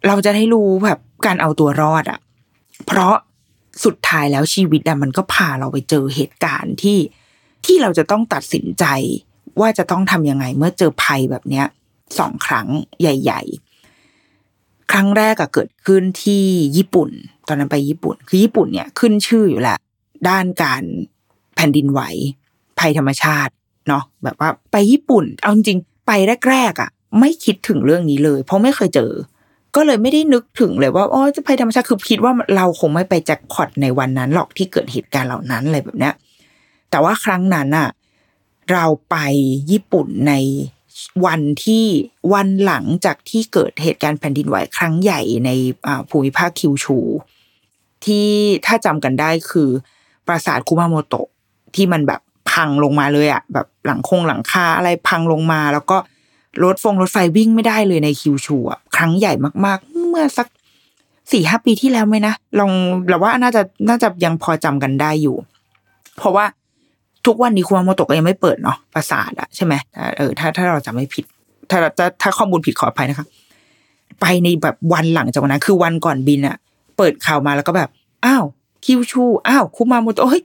เราจะได้รู้แบบการเอาตัวรอดอะเพราะ สุดท้ายแล้วชีวิตอะมันก็พาเราไปเจอเหตุการณ์ที่ที่เราจะต้องตัดสินใจว่าจะต้องทำยังไงเมื่อเจอภัยแบบเนี้ยสองครั้งใหญ่ ๆ ครั้งแรกอะเกิดขึ้นที่ญี่ปุ่น ตอนนั้นไปญี่ปุ่น คือญี่ปุ่นเนี่ยขึ้นชื่ออยู่แหละด้านการแผ่นดินไหว ภัยธรรมชาติเนาะแบบว่าไปญี่ปุ่น เอาจริงไปแรกๆอะไม่คิดถึงเรื่องนี้เลย เพราะไม่เคยเจอ ก็เลยไม่ได้นึกถึงเลยว่าอ๋อจะภัยธรรมชาติคือคิดว่าเราคงไม่ไปแจ็คพอตในวันนั้นหรอกที่เกิดเหตุการณ์เหล่านั้นอะไรแบบเนี้ยแต่ว่าครั้งนั้นอะเราไปญี่ปุ่นในวันที่วันหลังจากที่เกิดเหตุการณ์แผ่นดินไหวครั้งใหญ่ในอ่าภูมิภาคคิวชู ที่ถ้าจำกันได้คือ ปราสาทคุมาโมโตะที่มันแบบพังลงมาเลยอะแบบหลังคงหลังคาอะไรพังลงมา แล้วก็ รถฟงรถไฟวิ่งไม่ได้เลยในคิวชูอะครั้งใหญ่มากๆ เมื่อสักสี่ห้าปีที่แล้วไหมนะลองเราว่าน่าจะน่าจะยังพอจำกันได้อยู่ เพราะว่าทุกวันนี้คุมาโมโตะก็ยังไม่เปิดเนาะปราสาทอะใช่ไหมเออถ้าถ้าเราจำไม่ผิด ถ้าถ้าถ้าข้อมูลผิดขออภัยนะคะ ไปในแบบวันหลังจากวันนั้น คือวันก่อนบินอะเปิดข่าวมาแล้วก็แบบอ้าวคิวชูอ้าวคุมาโมโตะเฮ้ย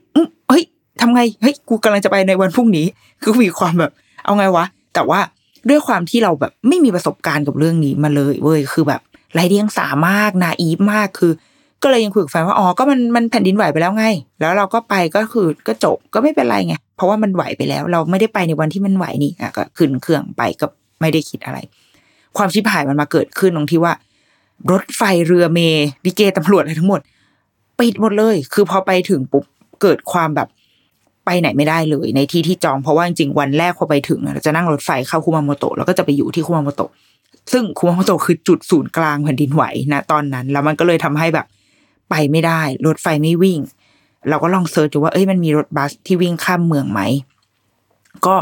เฮ้ยทำไงเฮ้ยกูกำลังจะไปในวันพรุ่งนี้ คือมีความแบบ เอาไงวะ แต่ว่า ด้วยความที่เราแบบไม่มีประสบการณ์กับเรื่องนี้มาเลยเว้ยคือแบบไรเดียงสามากนาอีฟมากคือ ก็เลยยังคุยกับแฟนว่าอ๋อก็มันมันแผ่นดินไหวไปแล้วไง แล้วเราก็ไปก็คือก็จบก็ไม่เป็นไรไงเพราะว่ามันไหวไปแล้ว เราไม่ได้ไปในวันที่มันไหวนี่อะก็ขึ้นเครื่องไปก็ไม่ได้คิดอะไร ความชิบหายมันมาเกิดขึ้นตรงที่ว่า รถไฟเรือเมล์ลิเกตำรวจอะไรทั้งหมดปิดหมดเลย คือพอไปถึงปุ๊บเกิดความแบบ ไปไหนไม่ได้เลยในที่ที่จองเพราะว่าจริงๆวันแรกพอไปถึงเราจะนั่งรถไฟเข้าคุมาโมโตะแล้วก็จะไปอยู่ที่คุมาโมโตะซึ่งคุมาโมโตะคือจุดศูนย์กลางแผ่นดินไหวนะตอนนั้น แล้วมันก็เลยทำให้แบบไปไม่ได้ รถไฟไม่วิ่ง เราก็ลอง search ดูว่าเอ้ยมันมีรถบัสที่วิ่งข้ามเมืองไหมก็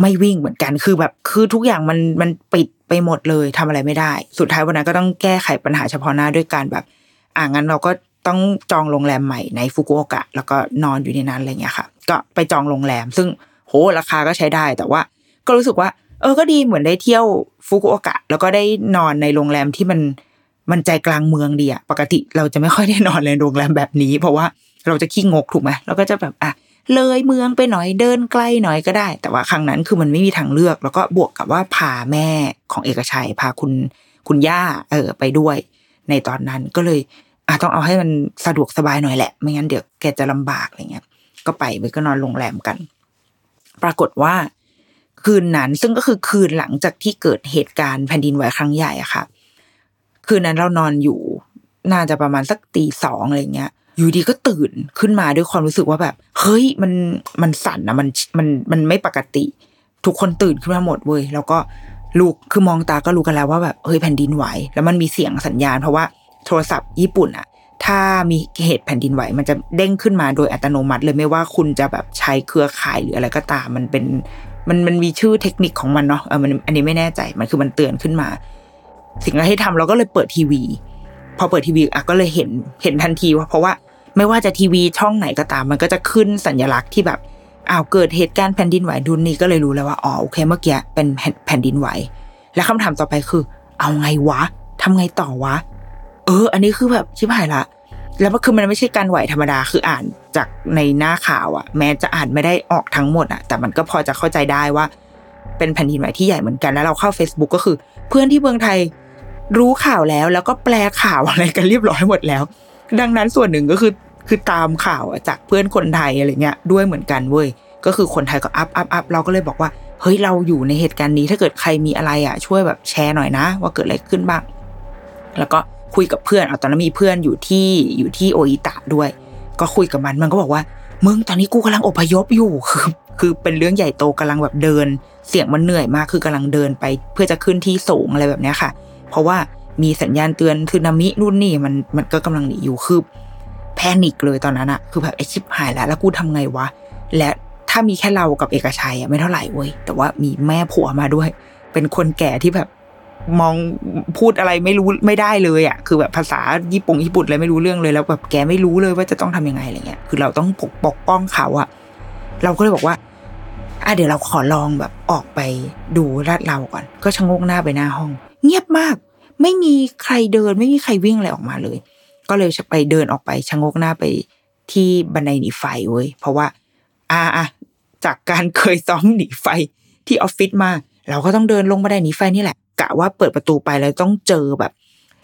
ไม่วิ่งเหมือนกันคือแบบคือทุกอย่างมันมันปิดไปหมดเลยทำอะไรไม่ได้ สุดท้ายวันนั้นก็ต้องแก้ไขปัญหาเฉพาะหน้าด้วยการแบบ อ่างั้นเราก็ ต้องจองโรงแรมใหม่ในฟุกุโอกะ แล้วก็นอนอยู่ในนั้นอะไรเงี้ยค่ะ ก็ไปจองโรงแรม ซึ่งโหราคาก็ใช้ได้แต่ว่า ก็รู้สึกว่า เออก็ดีเหมือนได้เที่ยวฟุกุโอกะ แล้วก็ได้นอนในโรงแรมที่มันมันใจกลางเมืองดีอะปกติเราจะไม่ค่อยได้นอนในโรงแรมแบบนี้ เพราะว่าเราจะขี้งกถูกไหมเราก็จะแบบอะเลยเมืองไปหน่อยเดินใกล้หน่อยก็ได้ แต่ว่าครั้งนั้นคือมันไม่มีทางเลือก แล้วก็บวกกับว่าพาแม่ของเอกชัยพาคุณคุณย่าเออไปด้วย ในตอนนั้นก็เลย อะต้องเอาให้มันสะดวกสบายหน่อยแหละ ไม่งั้นเดี๋ยวแกจะลำบากอะไรเงี้ย ก็ไปไปก็นอนโรงแรมกัน ปรากฏว่า คืนนั้นซึ่งก็คือคืนหลังจากที่เกิดเหตุการณ์แผ่นดินไหวครั้งใหญ่อะค่ะ คืนนั้นเรานอนอยู่ น่าจะประมาณสักตีสองอะไรเงี้ย อยู่ดีก็ตื่นขึ้นมาด้วยความรู้สึกว่าแบบ เฮ้ยมันมันสั่นนะมันมันมันไม่ปกติ ทุกคนตื่นขึ้นมาหมดเว้ยแล้วก็ลูกคือมองตาก็รู้กันแล้วว่าแบบเฮ้ยแผ่นดินไหว แล้วมันมีเสียงสัญญาณเพราะว่า โทรศัพท์ญี่ปุ่นอะถ้ามีเหตุแผ่นดินไหว มันจะเด้งขึ้นมาโดยอัตโนมัติเลยไม่ว่าคุณจะแบบใช้เครือข่ายหรืออะไรก็ตาม มันเป็นมันมันมีชื่อเทคนิคของมันเนาะเออมันอันนี้ไม่แน่ใจมันคือมันเตือนขึ้นมา สิ่งแรกที่ทำเราก็เลยเปิดทีวี พอเปิดทีวีอะก็เลยเห็นเห็นทันทีว่าเพราะว่าไม่ว่าจะทีวีช่องไหนก็ตาม มันก็จะขึ้นสัญลักษณ์ที่แบบอ้าวเกิดเหตุการณ์แผ่นดินไหวดุนนี่ก็เลยรู้แล้วว่าอ๋อโอเคเมื่อกี้เป็นแผ่นดินไหว และคำถามต่อไปคือ เอาไงวะทำไงต่อวะ เออ อันนี้คือแบบชิบหายละ แล้วก็คือมันไม่ใช่การไหวธรรมดาคืออ่านจากในหน้าข่าวอะแม้จะอ่านไม่ได้ออกทั้งหมดอะแต่มันก็พอจะเข้าใจได้ว่า เป็นแผ่นดินไหวที่ใหญ่เหมือนกันแล้วเราเข้า Facebook ก็คือ เพื่อนที่เมืองไทยรู้ข่าวแล้ว แล้วก็แปลข่าวอะไรกันเรียบร้อยหมดแล้ว ดังนั้นส่วนหนึ่งก็คือคือตามข่าวจากเพื่อนคนไทยอะไรเงี้ยด้วยเหมือนกันเว้ยก็คือคนไทยก็ up up up เราก็เลยบอกว่าเฮ้ยเราอยู่ในเหตุการณ์นี้ถ้าเกิดใครมีอะไรอะ ช่วยแบบแชร์หน่อยนะ ว่าเกิดอะไรขึ้นบ้าง แล้วก็ คุยกับเพื่อนเอาตอนนั้นมีเพื่อนอยู่ที่อยู่ที่โออิตะด้วย ก็คุยกับมันมันก็บอกว่ามึงตอนนี้กูกำลังอพยพอยู่คือคือเป็นเรื่องใหญ่โตกำลังแบบเดิน เสียงมันเหนื่อยมากคือกำลังเดินไป เพื่อจะขึ้นที่สูงอะไรแบบนี้ค่ะ เพราะว่ามีสัญญาณเตือนสึนามินู่นนี่มันมันก็กำลังหนีอยู่คือแพนิคเลยตอนนั้นอะคือแบบไอชิบหายแล้วแล้วกูทำไงวะและถ้ามีแค่เรากับเอกชัยอะไม่เท่าไหร่เว้ยแต่ว่ามีแม่ผัวมาด้วย เป็นคนแก่ที่แบบ มองพูดอะไรไม่รู้ไม่ได้เลยอะคือแบบภาษาญี่ปุ่งญี่ปุ่นอะไรไม่รู้เรื่องเลยแล้วแบบแกไม่รู้เลยว่าจะต้องทำยังไงอะไรเงี้ยคือเราต้องปกปกป้องเขาอะเราก็เลยบอกว่าอะเดี๋ยวเราขอลองแบบออกไปดูลาดเราก่อน ก็ชะงกหน้าไปหน้าห้อง เงียบมาก ไม่มีใครเดินไม่มีใครวิ่งอะไรออกมาเลย ก็เลยไปเดินออกไปชะงกหน้าไปที่บันไดหนีไฟเว้ยเพราะว่า อ่าอะจากการเคยซ้อมหนีไฟที่ออฟฟิศมา เราก็ต้องเดินลงบันไดหนีไฟนี่แหละ กะว่าเปิดประตูไปแล้วต้องเจอแบบ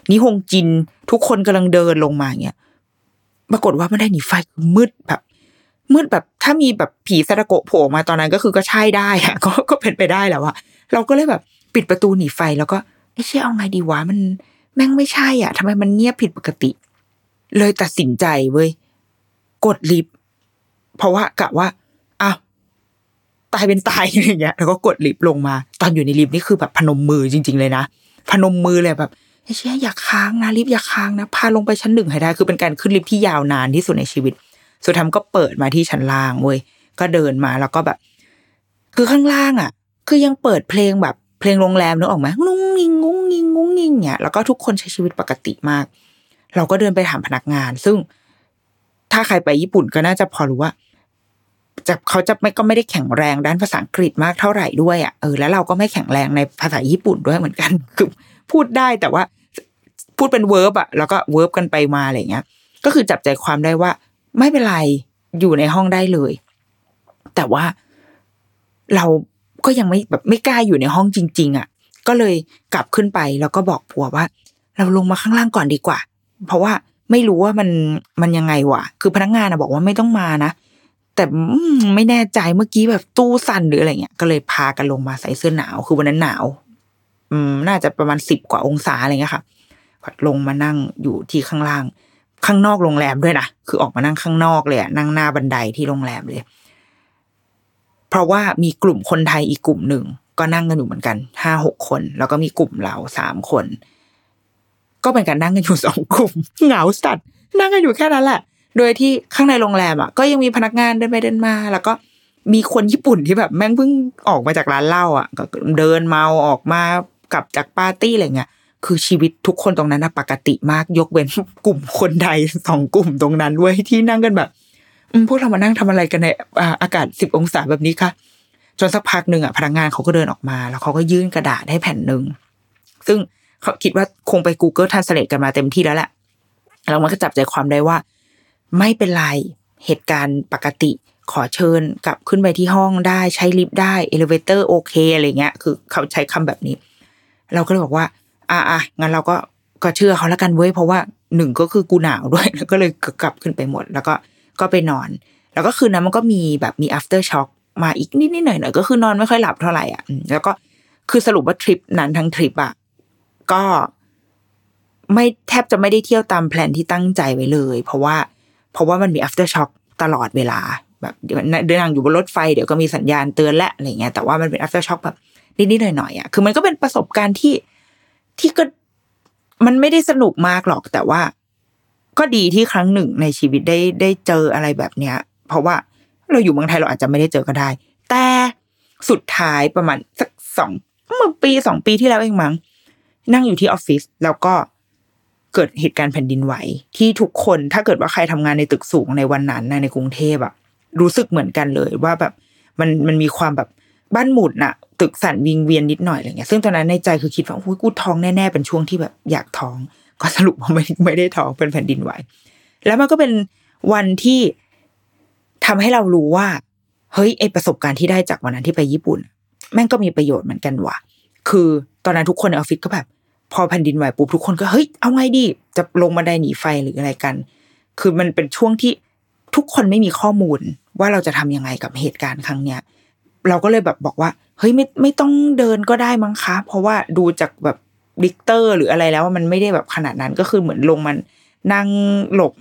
นิฮงจินทุกคนกำลังเดินลงมาเงี้ยปรากฏว่าบันได้หนีไฟมืดแบบ มืดแบบถ้ามีแบบผีซาดาโกโผล่มาตอนนั้นก็คือก็ใช่ได้อะก็ก็เป็นไปได้แล้วอะเราก็เลยแบบปิดประตูหนีไฟแล้วก็ไอ้เชี่ยเอาไงดีวะมันแม่งไม่ใช่อะทำไมมันเงียบผิดปกติ เลยตัดสินใจเว้ยกดลิฟต์เพราะว่ากะว่า ตายเป็นตายอะไรเงี้ยแล้วก็กดลิฟต์ลงมา ตอนอยู่ในลิฟต์นี่คือแบบพนมมือจริง ๆ เลยนะพนมมือเลยแบบไอ้เชี่ยอย่าค้างนะลิฟต์อย่าค้างนะพาลงไปชั้นหนึ่งให้ได้คือเป็นการขึ้นลิฟต์ที่ยาวนานที่สุดในชีวิต สุดท้ายก็เปิดมาที่ชั้นล่างเว้ยก็เดินมาแล้วก็แบบ คือข้างล่างอะ คือยังเปิดเพลงแบบเพลงโรงแรมนึกออกไหมงุ้งงิงงุ้งงิงงุ้งงิงเนี่ยแล้วก็ทุกคนใช้ชีวิตปกติมาก เราก็เดินไปถามพนักงาน ซึ่งถ้าใครไปญี่ปุ่นก็น่าจะพอรู้ว่า จะเขาจะไม่ก็ไม่ได้แข็งแรงด้านภาษาอังกฤษมากเท่าไหร่ด้วยอะเออแล้วเราก็ไม่แข็งแรงในภาษาญี่ปุ่นด้วยเหมือนกันคือพูดได้แต่ว่าพูดเป็น verb อะแล้วก็ verb กันไปมาอะไรเงี้ย ก็คือจับใจความได้ว่า ไม่เป็นไรอยู่ในห้องได้เลย แต่ว่าเราก็ยังไม่แบบไม่กล้าอยู่ในห้องจริง ๆ อะ ก็เลยกลับขึ้นไปแล้วก็บอกผัวว่า เราลงมาข้างล่างก่อนดีกว่า เพราะว่าไม่รู้ว่ามันมันยังไงวะคือพนักงานอะบอกว่าไม่ต้องมานะ แต่ไม่แน่ใจเมื่อกี้แบบตู้สั่นหรืออะไรเงี้ยก็เลยพากันลงมาใส่เสื้อหนาวคือวันนั้นหนาว อืม น่าจะประมาณสิบกว่าองศาอะไรเงี้ยค่ะลงมานั่งอยู่ที่ข้างล่าง ข้างนอกโรงแรมด้วยนะคือออกมานั่งข้างนอกเลยนั่งหน้าบันไดที่โรงแรมเลย เพราะว่ามีกลุ่มคนไทยอีกกลุ่มหนึ่งก็นั่งกันอยู่เหมือนกันห้าหกคน แล้วก็มีกลุ่มเราสามคน ก็เป็นการนั่งกันอยู่สองกลุ่มเหงาสัตว์นั่งกันอยู่แค่นั้นแหละ โดยที่ข้างในโรงแรมอะก็ยังมีพนักงานเดินไปเดินมา แล้วก็มีคนญี่ปุ่นที่แบบแม่งเพิ่งออกมาจากร้านเหล้าอะก็เดินเมาออกมากลับจากปาร์ตี้อะไรเงี้ยคือชีวิตทุกคนตรงนั้นนะปกติมากยกเว้นกลุ่มคนใดสองกลุ่มตรงนั้นเว้ยที่นั่งกันแบบพวกเรามานั่งทำอะไรกันในอากาศสิบองศาแบบนี้ค่ะจนสักพักหนึ่งอะพนักงานเขาก็เดินออกมา แล้วเขาก็ยื่นกระดาษให้แผ่นหนึ่งซึ่งเขาคิดว่าคงไป Google Translate กันมาเต็มที่แล้วแหละแล้วมันก็จับใจความได้ว่า ไม่เป็นไร เหตุการณ์ปกติขอเชิญกลับขึ้นไปที่ห้องได้ใช้ลิฟต์ได้ elevator โอเคอะไรเงี้ย คือเขาใช้คำแบบนี้ เราก็เลยบอกว่า อะอะงั้นเราก็ก็เชื่อเขาแล้วกันเว้ยเพราะว่าหนึ่งก็คือกูหนาวด้วยแล้วก็เลยกลับขึ้นไปหมด แล้วก็ก็ไปนอน แล้วก็คืนนั้นมันก็มีแบบมี aftershock มาอีกนิดนิดหน่อยหน่อยก็คือนอนไม่ค่อยหลับเท่าไหร่อะแล้วก็คือสรุปว่าทริปนั้นทั้งทริปอะก็ไม่แทบจะไม่ได้เที่ยวตามแผนที่ตั้งใจไว้เลย เพราะว่า เพราะว่ามันมี after shock ตลอดเวลาแบบเดี๋ยวเดินทางอยู่บนรถไฟเดี๋ยวก็มีสัญญาณเตือนและอะไรเงี้ยแต่ว่ามันเป็น after shock แบบนิดๆหน่อยๆอะคือมันก็เป็นประสบการณ์ที่ที่ก็มันไม่ได้สนุกมากหรอก แต่ว่า ก็ดีที่ครั้งหนึ่งในชีวิตได้ได้เจออะไรแบบเนี้ย เพราะว่าเราอยู่เมืองไทยเราอาจจะไม่ได้เจอก็ได้ แต่สุดท้ายประมาณสักสองเมื่อปีสองปีที่แล้วเองมั้งนั่งอยู่ที่ออฟฟิศแล้วก็ เกิดเหตุการณ์แผ่นดินไหวที่ทุกคนถ้าเกิดว่าใครทำงานในตึกสูงในวันนั้นนะในกรุงเทพอะรู้สึกเหมือนกันเลยว่าแบบมันมันมีความแบบบ้านหมุดนอะตึกสั่นวิงเวียนนิดหน่อยอะไรเงี้ยซึ่งตอนนั้นในใจคือคิดว่าอุ้ยกูท้องแน่ๆเป็นช่วงที่แบบอยากท้อง ก็สรุปว่าไม่ไม่ได้ท้องเป็นแผ่นดินไหวแล้วมันก็เป็นวันที่ทำให้เรารู้ว่า เฮ้ยไอประสบการณ์ที่ได้จากวันนั้นที่ไปญี่ปุ่น แม่งก็มีประโยชน์เหมือนกันว่ะ คือตอนนั้นทุกคนในออฟฟิศก็แบบ พอแผ่นดินไหวปุ๊บทุกคนก็เฮ้ยเอาไงดีจะลงบันไดหนีไฟหรืออะไรกัน คือมันเป็นช่วงที่ทุกคนไม่มีข้อมูลว่าเราจะทำยังไงกับเหตุการณ์ครั้งเนี้ย เราก็เลยแบบบอกว่า เฮ้ยไม่ไม่ต้องเดินก็ได้มั้งคะ เพราะว่าดูจากแบบดิกเตอร์หรืออะไรแล้วว่ามันไม่ได้แบบขนาดนั้นก็คือเหมือนลงมันนั่งหลบ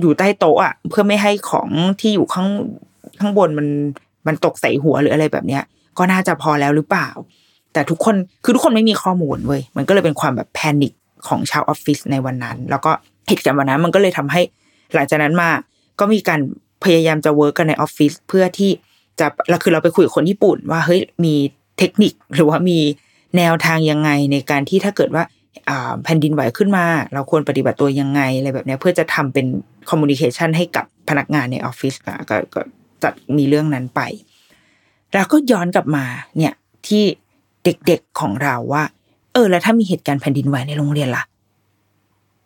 อยู่ใต้โต๊ะอะเพื่อไม่ให้ของที่อยู่ข้างข้างบนมันมันตกใส่หัวหรืออะไรแบบเนี้ย ก็น่าจะพอแล้วหรือเปล่า แต่ทุกคนคือทุกคนไม่มีข้อมูลเว้ยมันก็เลยเป็นความแบบ panic ของชาวออฟฟิศในวันนั้น แล้วก็เหตุการณ์วันนั้นมันก็เลยทำให้หลังจากนั้นมาก็มีการพยายามจะ work กันในออฟฟิศเพื่อที่จะเราคือเราไปคุยกับคนญี่ปุ่น ว่าเฮ้ยมีเทคนิคหรือว่ามีแนวทางยังไงในการที่ถ้าเกิดว่าแผ่นดินไหวขึ้นมา เราควรปฏิบัติตัวยังไงอะไรแบบนี้เพื่อจะทำเป็น communication ให้กับพนักงานในออฟฟิศก็ก็จัดมีเรื่องนั้นไป แล้วก็ย้อนกลับมาเนี่ยที่ เด็กๆของเราว่า เออ แล้วถ้ามีเหตุการณ์แผ่นดินไหวในโรงเรียนล่ะ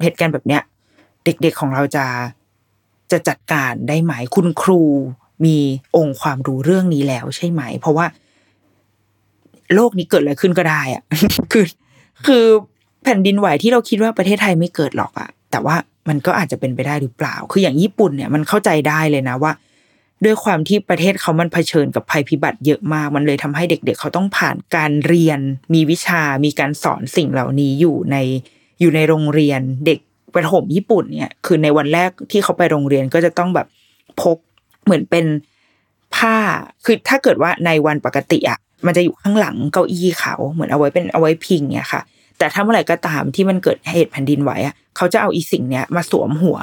เหตุการณ์แบบเนี้ย เด็กๆของเราจะจะจัดการได้ไหมคุณครู มีองค์ความรู้เรื่องนี้แล้วใช่ไหม เพราะว่า โลกนี้เกิดอะไรขึ้นก็ได้อะคือ คือแผ่นดินไหวที่เราคิดว่าประเทศไทยไม่เกิดหรอกอะแต่ว่ามันก็อาจจะเป็นไปได้หรือเปล่า คืออย่างญี่ปุ่นเนี่ยมันเข้าใจได้เลยนะว่า ด้วยความที่ประเทศเขามันเผชิญกับภัยพิบัติเยอะมาก มันเลยทำให้เด็กๆเขาต้องผ่านการเรียน มีวิชา มีการสอนสิ่งเหล่านี้อยู่ในอยู่ในโรงเรียน เด็กประถมญี่ปุ่นเนี่ย คือในวันแรกที่เขาไปโรงเรียนก็จะต้องแบบพกเหมือนเป็นผ้า คือถ้าเกิดว่าในวันปกติอะมันจะอยู่ข้างหลังเก้าอี้เขา เหมือนเอาไว้เป็นเอาไว้พิงเนี่ยค่ะ แต่ถ้าเมื่อไหร่ก็ตามที่มันเกิดเหตุแผ่นดินไหวอะเขาจะเอาอีสิ่งเนี้ยมาสวมหัว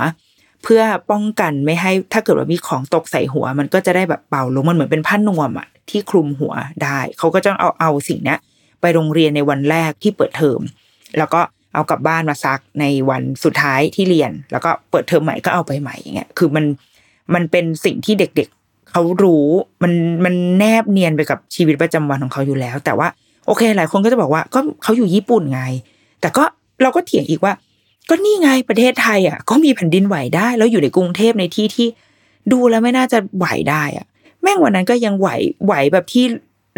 เพื่อป้องกันไม่ให้ถ้าเกิดว่ามีของตกใส่หัว มันก็จะได้แบบเป่าลงมันเหมือนเป็นผ้านวมอะที่คลุมหัวได้เขาก็จะเอาเอาสิ่งนี้ไปโรงเรียนในวันแรกที่เปิดเทอมแล้วก็เอากลับบ้านมาซักในวันสุดท้ายที่เรียน แล้วก็เปิดเทอมใหม่ก็เอาไปใหม่อย่างเงี้ยคือมันมันเป็นสิ่งที่เด็กๆเขารู้มันมันแนบเนียนไปกับชีวิตประจำวันของเขาอยู่แล้ว แต่ว่าโอเค หลายคนก็จะบอกว่าก็เขาอยู่ญี่ปุ่นไง แต่ก็เราก็เถียงอีกว่า ก็นี่ไงประเทศไทยอะก็มีแผ่นดินไหวได้ แล้วอยู่ในกรุงเทพในที่ที่ดูแล้วไม่น่าจะไหวได้อะ แม่งวันนั้นก็ยังไหวไหวแบบที่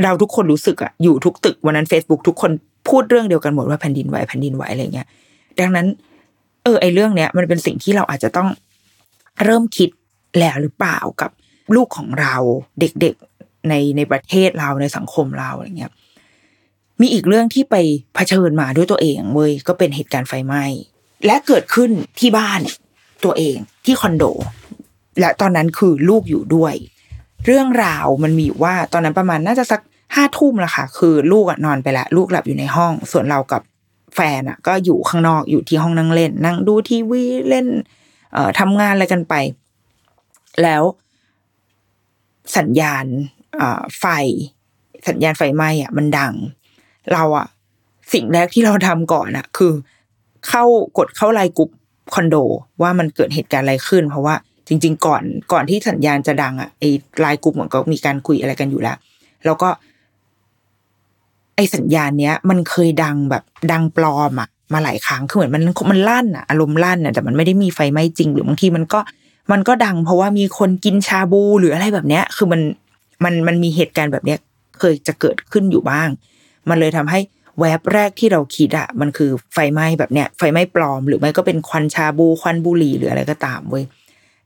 เราทุกคนรู้สึกอะอยู่ทุกตึกวันนั้น Facebook ทุกคนพูดเรื่องเดียวกันหมดว่าแผ่นดินไหวแผ่นดินไหวอะไรเงี้ยดังนั้น เออไอเรื่องเนี้ยมันเป็นสิ่งที่เราอาจจะต้องเริ่มคิดแล้วหรือเปล่ากับลูกของเราเด็กๆในในประเทศเราในสังคมเราอะไรเงี้ยมีอีกเรื่องที่ไปเผชิญมาด้วยตัวเองเว้ยก็เป็นเหตุการณ์ไฟไหม้ และเกิดขึ้นที่บ้านตัวเองที่คอนโด และตอนนั้นคือลูกอยู่ด้วย เรื่องราวมันมีว่าตอนนั้นประมาณน่าจะสักห้าทุ่มละค่ะ คือลูกนอนไปแล้วลูกหลับอยู่ในห้อง ส่วนเรากับแฟนอะก็อยู่ข้างนอกอยู่ที่ห้องนั่งเล่น นั่งดูทีวีเล่น เอ่อทำงานอะไรกันไป แล้วสัญญาณไฟ สัญญาณไฟไหม้อะมันดัง เราอะสิ่งแรกที่เราทำก่อนอะคือ เข้ากดเข้าไลน์กลุ่มคอนโด ว่ามันเกิดเหตุการณ์อะไรขึ้น เพราะว่าจริง ๆ ก่อนก่อนที่สัญญาณจะดังอะไอ้ไลน์กลุ่มมันก็มีการคุยอะไรกันอยู่แล้ว แล้วก็ไอสัญญาณเนี้ยมันเคยดังแบบดังปลอมอะมาหลายครั้งคือเหมือนมันมันลั่นอะอารมณ์ลั่นอะแต่มันไม่ได้มีไฟไหม้จริง หรือบางทีมันก็มันก็ดัง เพราะว่ามีคนกินชาบูหรืออะไรแบบเนี้ย คือมันมันมันมีเหตุการณ์แบบเนี้ย เคยจะเกิดขึ้นอยู่บ้าง มันเลยทำให้ แวบแรกที่เราคิดอะมันคือไฟไหม้แบบเนี้ยไฟไหม้ปลอม หรือไม่ก็เป็นควันชาบูควันบุหรี่หรืออะไรก็ตามเว้ย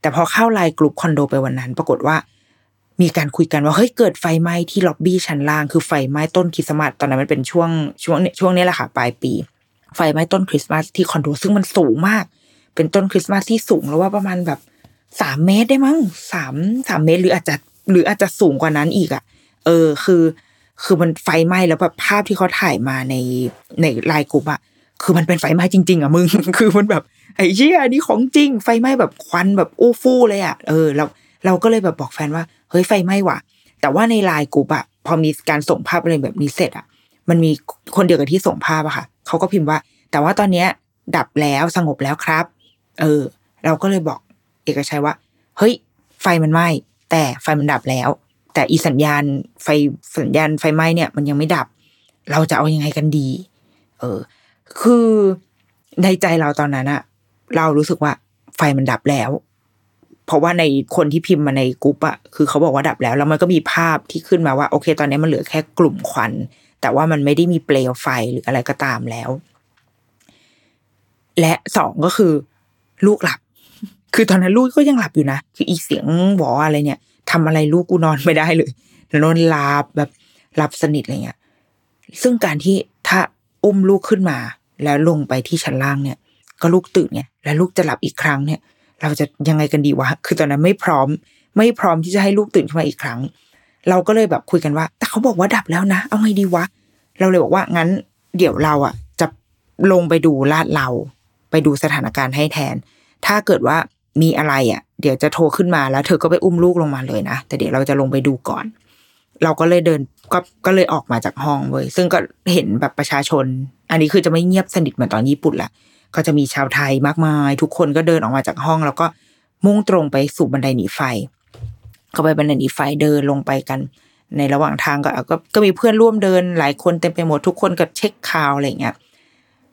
แต่พอเข้าไลน์กลุ่มคอนโดไปวันนั้น ปรากฏว่า มีการคุยกันว่าเฮ้ยเกิดไฟไหม้ที่ล็อบบี้ชั้นล่างคือไฟไหม้ต้นคริสต์มาสตอนนั้นมันเป็นช่วงช่วงช่วงนี้แหละค่ะปลายปี ไฟไหม้ต้นคริสต์มาสที่คอนโดซึ่งมันสูงมาก เป็นต้นคริสต์มาสที่สูงแล้วว่าประมาณแบบสามเมตรได้มั้งสามสามเมตรหรืออาจจะหรืออาจจะสูงกว่านั้นอีกอะ เออ คือ คือมันไฟไหม้แล้วแบบภาพที่เขาถ่ายมาในในไลน์กลุ่มอะคือมันเป็นไฟไหม้จริง ๆอะมึง คือมันแบบไอ้เชี่ยนี่ของจริง ไฟไหม้แบบควันแบบอู้ฟู่เลยอะเออเราเราก็เลยแบบบอกแฟนว่าเฮ้ยไฟไหม้ว่ะ แต่ว่าในไลน์กลุ่มอะพอมีการส่งภาพอะไรแบบนี้เสร็จอะมันมีคนเดียวกับที่ส่งภาพอะค่ะเขาก็พิมพ์ว่า แต่ว่าตอนเนี้ย ดับแล้วสงบแล้วครับ เออ เราก็เลยบอกเอกชัยว่า เฮ้ย ไฟมันไหม้แต่ไฟมันดับแล้ว แต่อีสัญญาณไฟสัญญาณไฟไหม้เนี่ย มันยังไม่ดับ เราจะเอายังไงกันดี เออ คือในใจเราตอนนั้นอะเรารู้สึกว่าไฟมันดับแล้ว เพราะว่าในคนที่พิมพ์มาในกรุ๊ปอะคือเขาบอกว่าดับแล้ว แล้วมันก็มีภาพที่ขึ้นมาว่า โอเค ตอนนี้มันเหลือแค่กลุ่มควัน แต่ว่ามันไม่ได้มีเปลวไฟหรืออะไรก็ตามแล้ว และสองก็คือ ลูกหลับ คือตอนนั้นลูกก็ยังหลับอยู่นะ คืออีเสียงหวออะไรเนี่ย ทำอะไรลูกกูนอนไม่ได้เลยนอนหลับแบบหลับสนิทอะไรเงี้ยซึ่งการที่ถ้าอุ้มลูกขึ้นมา แล้วลงไปที่ชั้นล่างเนี่ย ก็ลูกตื่นไงแล้วลูกจะหลับอีกครั้งเนี่ย เราจะยังไงกันดีวะคือตอนนั้นไม่พร้อม ไม่พร้อมที่จะให้ลูกตื่นขึ้นมาอีกครั้ง เราก็เลยแบบคุยกันว่า แต่เขาบอกว่าดับแล้วนะ เอาไงดีวะเราเลยบอกว่างั้น เดี๋ยวเราอะ จะลงไปดูลาดเรา ไปดูสถานการณ์ให้แทน ถ้าเกิดว่ามีอะไรอะ เดี๋ยวจะโทรขึ้นมาแล้ว เธอก็ไปอุ้มลูกลงมาเลยนะ แต่เดี๋ยวเราจะลงไปดูก่อน เราก็เลยเดินก็ก็เลยออกมาจากห้องเว้ยซึ่งก็เห็นแบบประชาชน อันนี้คือจะไม่เงียบสนิทเหมือนตอนญี่ปุ่นละก็จะมีชาวไทยมากมาย ทุกคนก็เดินออกมาจากห้อง แล้วก็มุ่งตรงไปสู่บันไดหนีไฟ ก็ไปบันไดหนีไฟเดินลงไปกัน ในระหว่างทางก็ก็ก็มีเพื่อนร่วมเดินหลายคนเต็มไปหมดทุกคนก็เช็คข่าวอะไรเงี้ย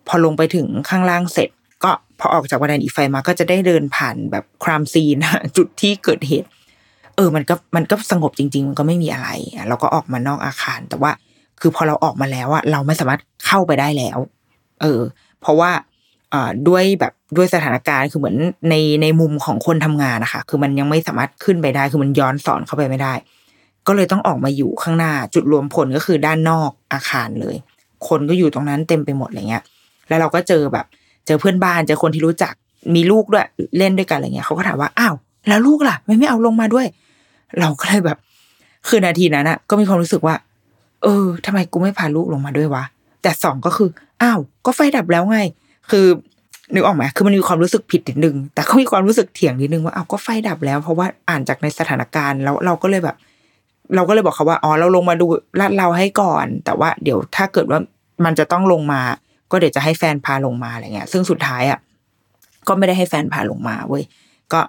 พอลงไปถึงข้างล่างเสร็จ ก็พอออกจากบันไดหนีไฟมาก็จะได้เดินผ่านแบบครามซีนจุดที่เกิดเหตุ เออ มันก็มันก็สงบจริง ๆ มันก็ไม่มีอะไรเราก็ออกมานอกอาคาร แต่ว่าคือพอเราออกมาแล้วอะเราไม่สามารถเข้าไปได้แล้ว เออ เพราะว่าอ่าด้วยแบบด้วยสถานการณ์คือเหมือนในในมุมของคนทำงานนะคะ คือมันยังไม่สามารถขึ้นไปได้ คือมันย้อนสอนเข้าไปไม่ได้ ก็เลยต้องออกมาอยู่ข้างหน้าจุดรวมพลก็คือด้านนอกอาคารเลย คนก็อยู่ตรงนั้นเต็มไปหมดอะไรเงี้ย แล้วเราก็เจอแบบ เจอเพื่อนบ้านเจอคนที่รู้จักมีลูกด้วยเล่นด้วยกันอะไรเงี้ยเขาก็ถามว่าอ้าวแล้วลูกล่ะ ไม่ไม่เอาลงมาด้วย เราก็เลยแบบ คือนาทีนั้นอะก็มีความรู้สึกว่า เออทำไมกูไม่พาลูกลงมาด้วยวะแต่สองก็คืออ้าวก็ไฟดับแล้วไง คือนึกออกไหมคือมันมีความรู้สึกผิดนิดนึง แต่ก็มีความรู้สึกเถียงนิดนึงว่าอ้าวก็ไฟดับแล้ว เพราะว่าอ่านจากในสถานการณ์แล้วเราก็เลยแบบ เราก็เลยบอกเขาว่าอ๋อเราลงมาดูลาดเราให้ก่อน แต่ว่า เดี๋ยวถ้าเกิดว่ามันจะต้องลงมา ก็เดี๋ยวจะให้แฟนพาลงมาอะไรเงี้ย ซึ่งสุดท้ายอะก็ไม่ได้ให้แฟนพาลงมาเว้ยก็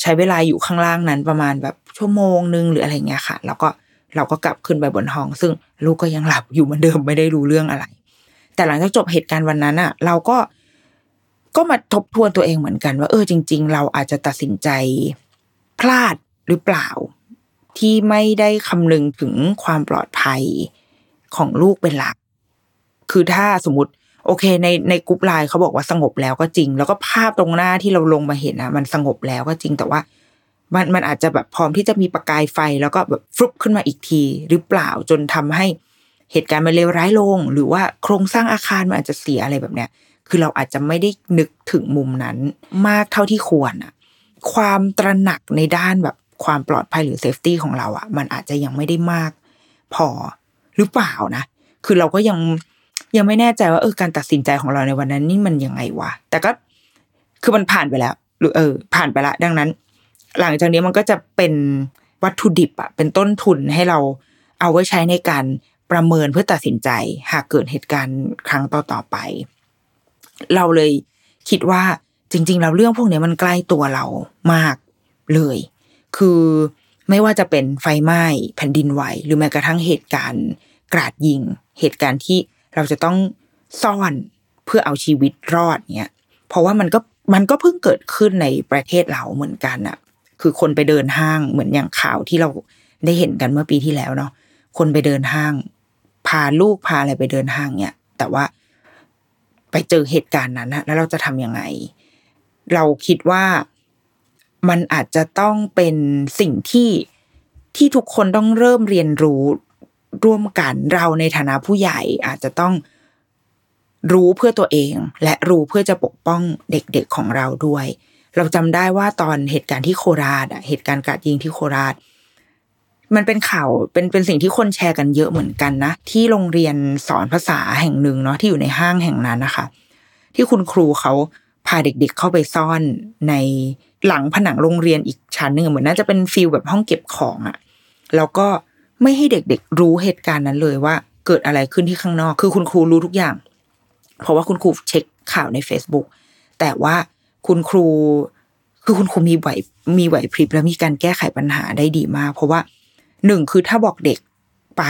ใช้เวลาอยู่ข้างล่างนั้นประมาณแบบชั่วโมงนึงหรืออะไรเงี้ยค่ะ แล้วก็เราก็กลับขึ้นไปบนห้อง ซึ่งลูกก็ยังหลับอยู่เหมือนเดิมไม่ได้รู้เรื่องอะไร แต่หลังจากจบเหตุการณ์วันนั้นอะ เราก็ก็มาทบทวนตัวเองเหมือนกันว่า เออจริง ๆ เราอาจจะตัดสินใจพลาดหรือเปล่า ที่ไม่ได้คำนึงถึงความปลอดภัยของลูกเป็นหลัก คือถ้าสมมติ โอเค ในในกรุ๊ปไลน์เขาบอกว่าสงบแล้วก็จริง แล้วก็ภาพตรงหน้าที่เราลงมาเห็นอะมันสงบแล้วก็จริงแต่ว่า มันมันอาจจะแบบพร้อมที่จะมีประกายไฟแล้วก็แบบฟลุปขึ้นมาอีกที หรือเปล่าจนทำให้เหตุการณ์มันเลวร้ายลง หรือว่าโครงสร้างอาคารมันอาจจะเสียอะไรแบบเนี้ย คือเราอาจจะไม่ได้นึกถึงมุมนั้นมากเท่าที่ควรอะความตระหนักในด้านแบบความปลอดภัยหรือเซฟตี้ของเราอะมันอาจจะยังไม่ได้มาก พอหรือเปล่านะ คือเราก็ยัง ยังไม่แน่ใจว่าเออการตัดสินใจของเราในวันนั้นนี่มันยังไงวะแต่ก็คือมันผ่านไปแล้ว หรือเออ ผ่านไปละดังนั้น หลังจากนี้มันก็จะเป็นวัตถุดิบอะเป็นต้นทุนให้เราเอาไว้ใช้ในการปประเมินเพื่อตัดสินใจ หากเกิดเหตุการณ์ครั้งต่อๆไป เราเลยคิดว่าจริงๆเราเรื่องพวกนี้มันใกล้ตัวเรามากเลย คือไม่ว่าจะเป็นไฟไหม้แผ่นดินไหว หรือแม้กระทั่งเหตุการณ์กราดยิง เหตุการณ์ที่ เราจะต้องซ่อนเพื่อเอาชีวิตรอดเนี่ยเพราะว่ามันก็มันก็เพิ่งเกิดขึ้นในประเทศเราเหมือนกันอะคือคนไปเดินห้างเหมือนอย่างข่าวที่เราได้เห็นกันเมื่อปีที่แล้วเนาะคนไปเดินห้าง พาลูกพาอะไรไปเดินห้างเนี่ยแต่ว่าไปเจอเหตุการณ์นั้นนะแล้วเราจะทำยังไง เราคิดว่ามันอาจจะต้องเป็นสิ่งที่ที่ทุกคนต้องเริ่มเรียนรู้ ร่วมกันเราในฐานะผู้ใหญ่อาจจะต้องรู้เพื่อตัวเอง และรู้เพื่อจะปกป้องเด็กๆของเราด้วย เราจำได้ว่าตอนเหตุการณ์ที่โคราชเหตุการณ์กาดยิงที่โคราช มันเป็นข่าวเป็นเป็นสิ่งที่คนแชร์กันเยอะเหมือนกันนะ ที่โรงเรียนสอนภาษาแห่งหนึ่งเนาะที่อยู่ในห้างแห่งนั้นนะคะ ที่คุณครูเขาพาเด็กๆเข้าไปซ่อนในหลังผนังโรงเรียนอีกชั้นหนึ่งเหมือนน่าจะเป็นฟิลแบบห้องเก็บของอะแล้วก็ ไม่ให้เด็กๆ รู้เหตุการณ์นั้นเลยว่าเกิดอะไรขึ้นที่ข้างนอก คือคุณครูรู้ทุกอย่าง เพราะว่าคุณครูเช็คข่าวใน Facebook แต่ว่าคุณครู คือคุณครูมีไหวมีไหวพริบและมีการแก้ไขปัญหาได้ดีมาก เพราะว่าหนึ่งคือถ้าบอกเด็กไป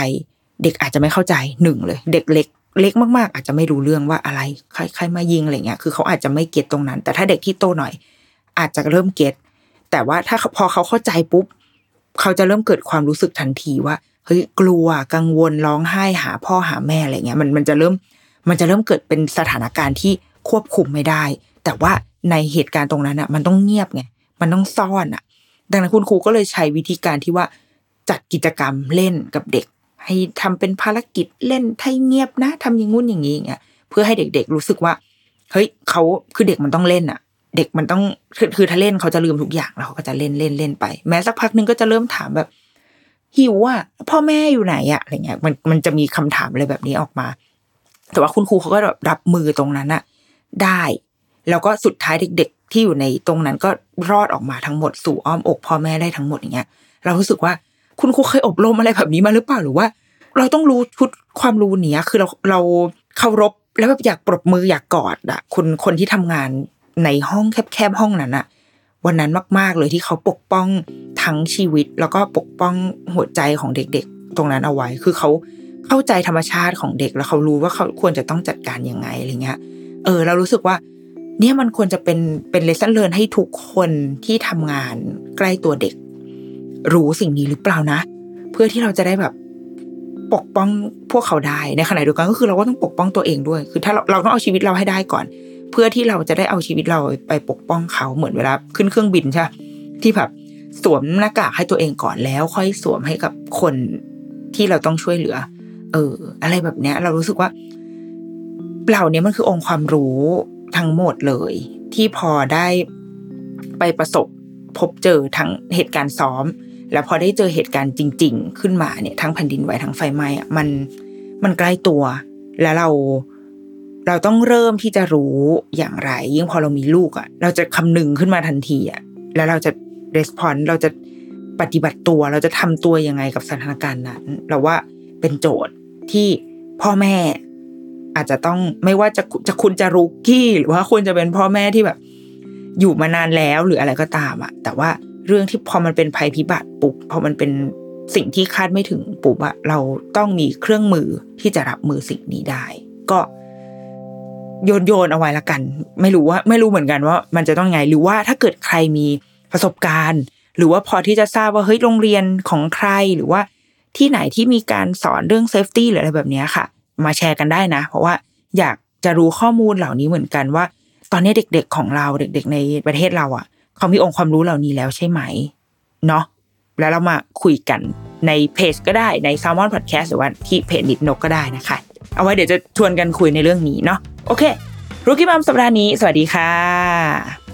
เด็กอาจจะไม่เข้าใจหนึ่งเลย เด็กเล็กเล็กมากๆ อาจจะไม่รู้เรื่องว่าอะไรใครใครมายิงอะไรเงี้ยคือเขาอาจจะไม่เก็ตตรงนั้น แต่ถ้าเด็กที่โตหน่อย อาจจะเริ่มเก็ตแต่ว่าถ้าพอเขาเข้าใจปุ๊บ เขาจะเริ่มเกิดความรู้สึกทันทีว่าเฮ้ยกลัวกังวลร้องไห้หาพ่อหาแม่อะไรเงี้ยมันมันจะเริ่มมันจะเริ่มเกิดเป็นสถานการณ์ที่ควบคุมไม่ได้ แต่ว่าในเหตุการณ์ตรงนั้นอะ มันต้องเงียบไงมันต้องซ่อนอะ ดังนั้นคุณครูก็เลยใช้วิธีการที่ว่าจัดกิจกรรมเล่นกับเด็ก ให้ทำเป็นภารกิจเล่นให้เงียบนะทำอย่างงู้นอย่างนี้อย่างเงี้ยเพื่อให้เด็กๆรู้สึกว่า เฮ้ยเขาคือเด็กมันต้องเล่นอะ เด็กมันต้องคือคือถ้าเล่นเขาจะลืมทุกอย่างแล้วเขาก็จะเล่นเล่นเล่นไป แม้สักพักนึงก็จะเริ่มถามแบบ หิวอะพ่อแม่อยู่ไหนอะอะไรเงี้ยมันมันจะมีคำถามอะไรแบบนี้ออกมา แต่ว่าคุณครูเขาก็รับมือตรงนั้นอะได้ แล้วก็สุดท้ายเด็ก ๆ ที่อยู่ในตรงนั้นก็รอดออกมาทั้งหมดสู่อ้อมอกพ่อแม่ได้ทั้งหมดอย่างเงี้ย เรารู้สึกว่าคุณครูเคยอบรมอะไรแบบนี้มาหรือเปล่าหรือว่า เราต้องรู้ชุดความรู้เนี้ยคือเราเราเคารพแล้วแบบอยากปรบมืออยากกอดอะคนคนที่ทำงาน ในห้องแคบๆห้องนั้นอะวันนั้นมาก ๆ เลยที่เขาปกป้องทั้งชีวิต แล้วก็ปกป้องหัวใจของเด็กๆ ตรงนั้นเอาไว้ คือเขาเข้าใจธรรมชาติของเด็กแล้วเขารู้ว่าเขาควรจะต้องจัดการยังไงอะไรเงี้ย เออ เรารู้สึกว่า เนี่ยมันควรจะเป็นเป็นเลสเซนเลิร์นให้ทุกคนที่ทำงานใกล้ตัวเด็ก รู้สิ่งนี้หรือเปล่านะ เพื่อที่เราจะได้แบบปกป้องพวกเขาได้ในขณะเดียวกันก็คือเราก็ต้องปกป้องตัวเองด้วย คือถ้าเราเราต้องเอาชีวิตเราให้ได้ก่อน เพื่อที่เราจะได้เอาชีวิตเราไปปกป้องเขาเหมือนเวลาขึ้นเครื่องบินใช่ที่แบบสวมหน้ากากให้ตัวเองก่อนแล้ว ค่อยสวมให้กับคนที่เราต้องช่วยเหลือ เออ อะไรแบบเนี้ย เรารู้สึกว่าเหล่านี้มันคือองค์ความรู้ทั้งหมดเลย ที่พอได้ไปประสบพบเจอทั้งเหตุการณ์ซ้อม แล้วพอได้เจอเหตุการณ์จริง ๆ ขึ้นมาเนี่ยทั้งแผ่นดินไหวทั้งไฟไหม้มันมันใกล้ตัว แล้วเรา เราต้องเริ่มที่จะรู้อย่างไร ยิ่งพอเรามีลูกอะ่ะ เราจะคำนึงขึ้นมาทันทีอะ่ะแล้วเราจะรีสปอนเราจะปฏิบัติตัวเราจะทำตัวยังไงกับสถานการณ์นั้น เราว่าเป็นโจทย์ที่พ่อแม่อาจจะต้องไม่ว่าจะจะคุณจะรู้กี้หรือว่าคุณจะเป็นพ่อแม่ที่แบบ อยู่มานานแล้วหรืออะไรก็ตามอะแต่ว่าเรื่องที่พอมันเป็นภัยพิบัติปุ๊บพอมันเป็นสิ่งที่คาดไม่ถึงปุ๊บอะเราต้องมีเครื่องมือที่จะรับมือสิ่งนี้ได้ ก็ โยนโยนเอาไว้ละกัน ไม่รู้ว่า ไม่รู้เหมือนกันว่ามันจะต้องไง หรือว่าถ้าเกิดใครมีประสบการณ์ หรือว่าพอที่จะทราบว่าเฮ้ยโรงเรียนของใครหรือว่าที่ไหนที่มีการสอนเรื่องเซฟตี้หรืออะไรแบบนี้ค่ะ มาแชร์กันได้นะ เพราะว่าอยากจะรู้ข้อมูลเหล่านี้เหมือนกันว่า ตอนนี้เด็กๆของเราเด็ก ๆ ในประเทศเราอะเขามีองค์ความรู้เหล่านี้แล้วใช่ไหมเนาะแล้วเรามาคุยกันในเพจก็ได้ใน s ซ l m o n Podcast หรือว่าที่เพจนิดนกก็ได้นะคะ เอาไว้เดี๋ยวจะชวนกันคุยในเรื่องนี้เนาะโอเครุกี้มัมสัปดาห์นี้ สวัสดีค่ะ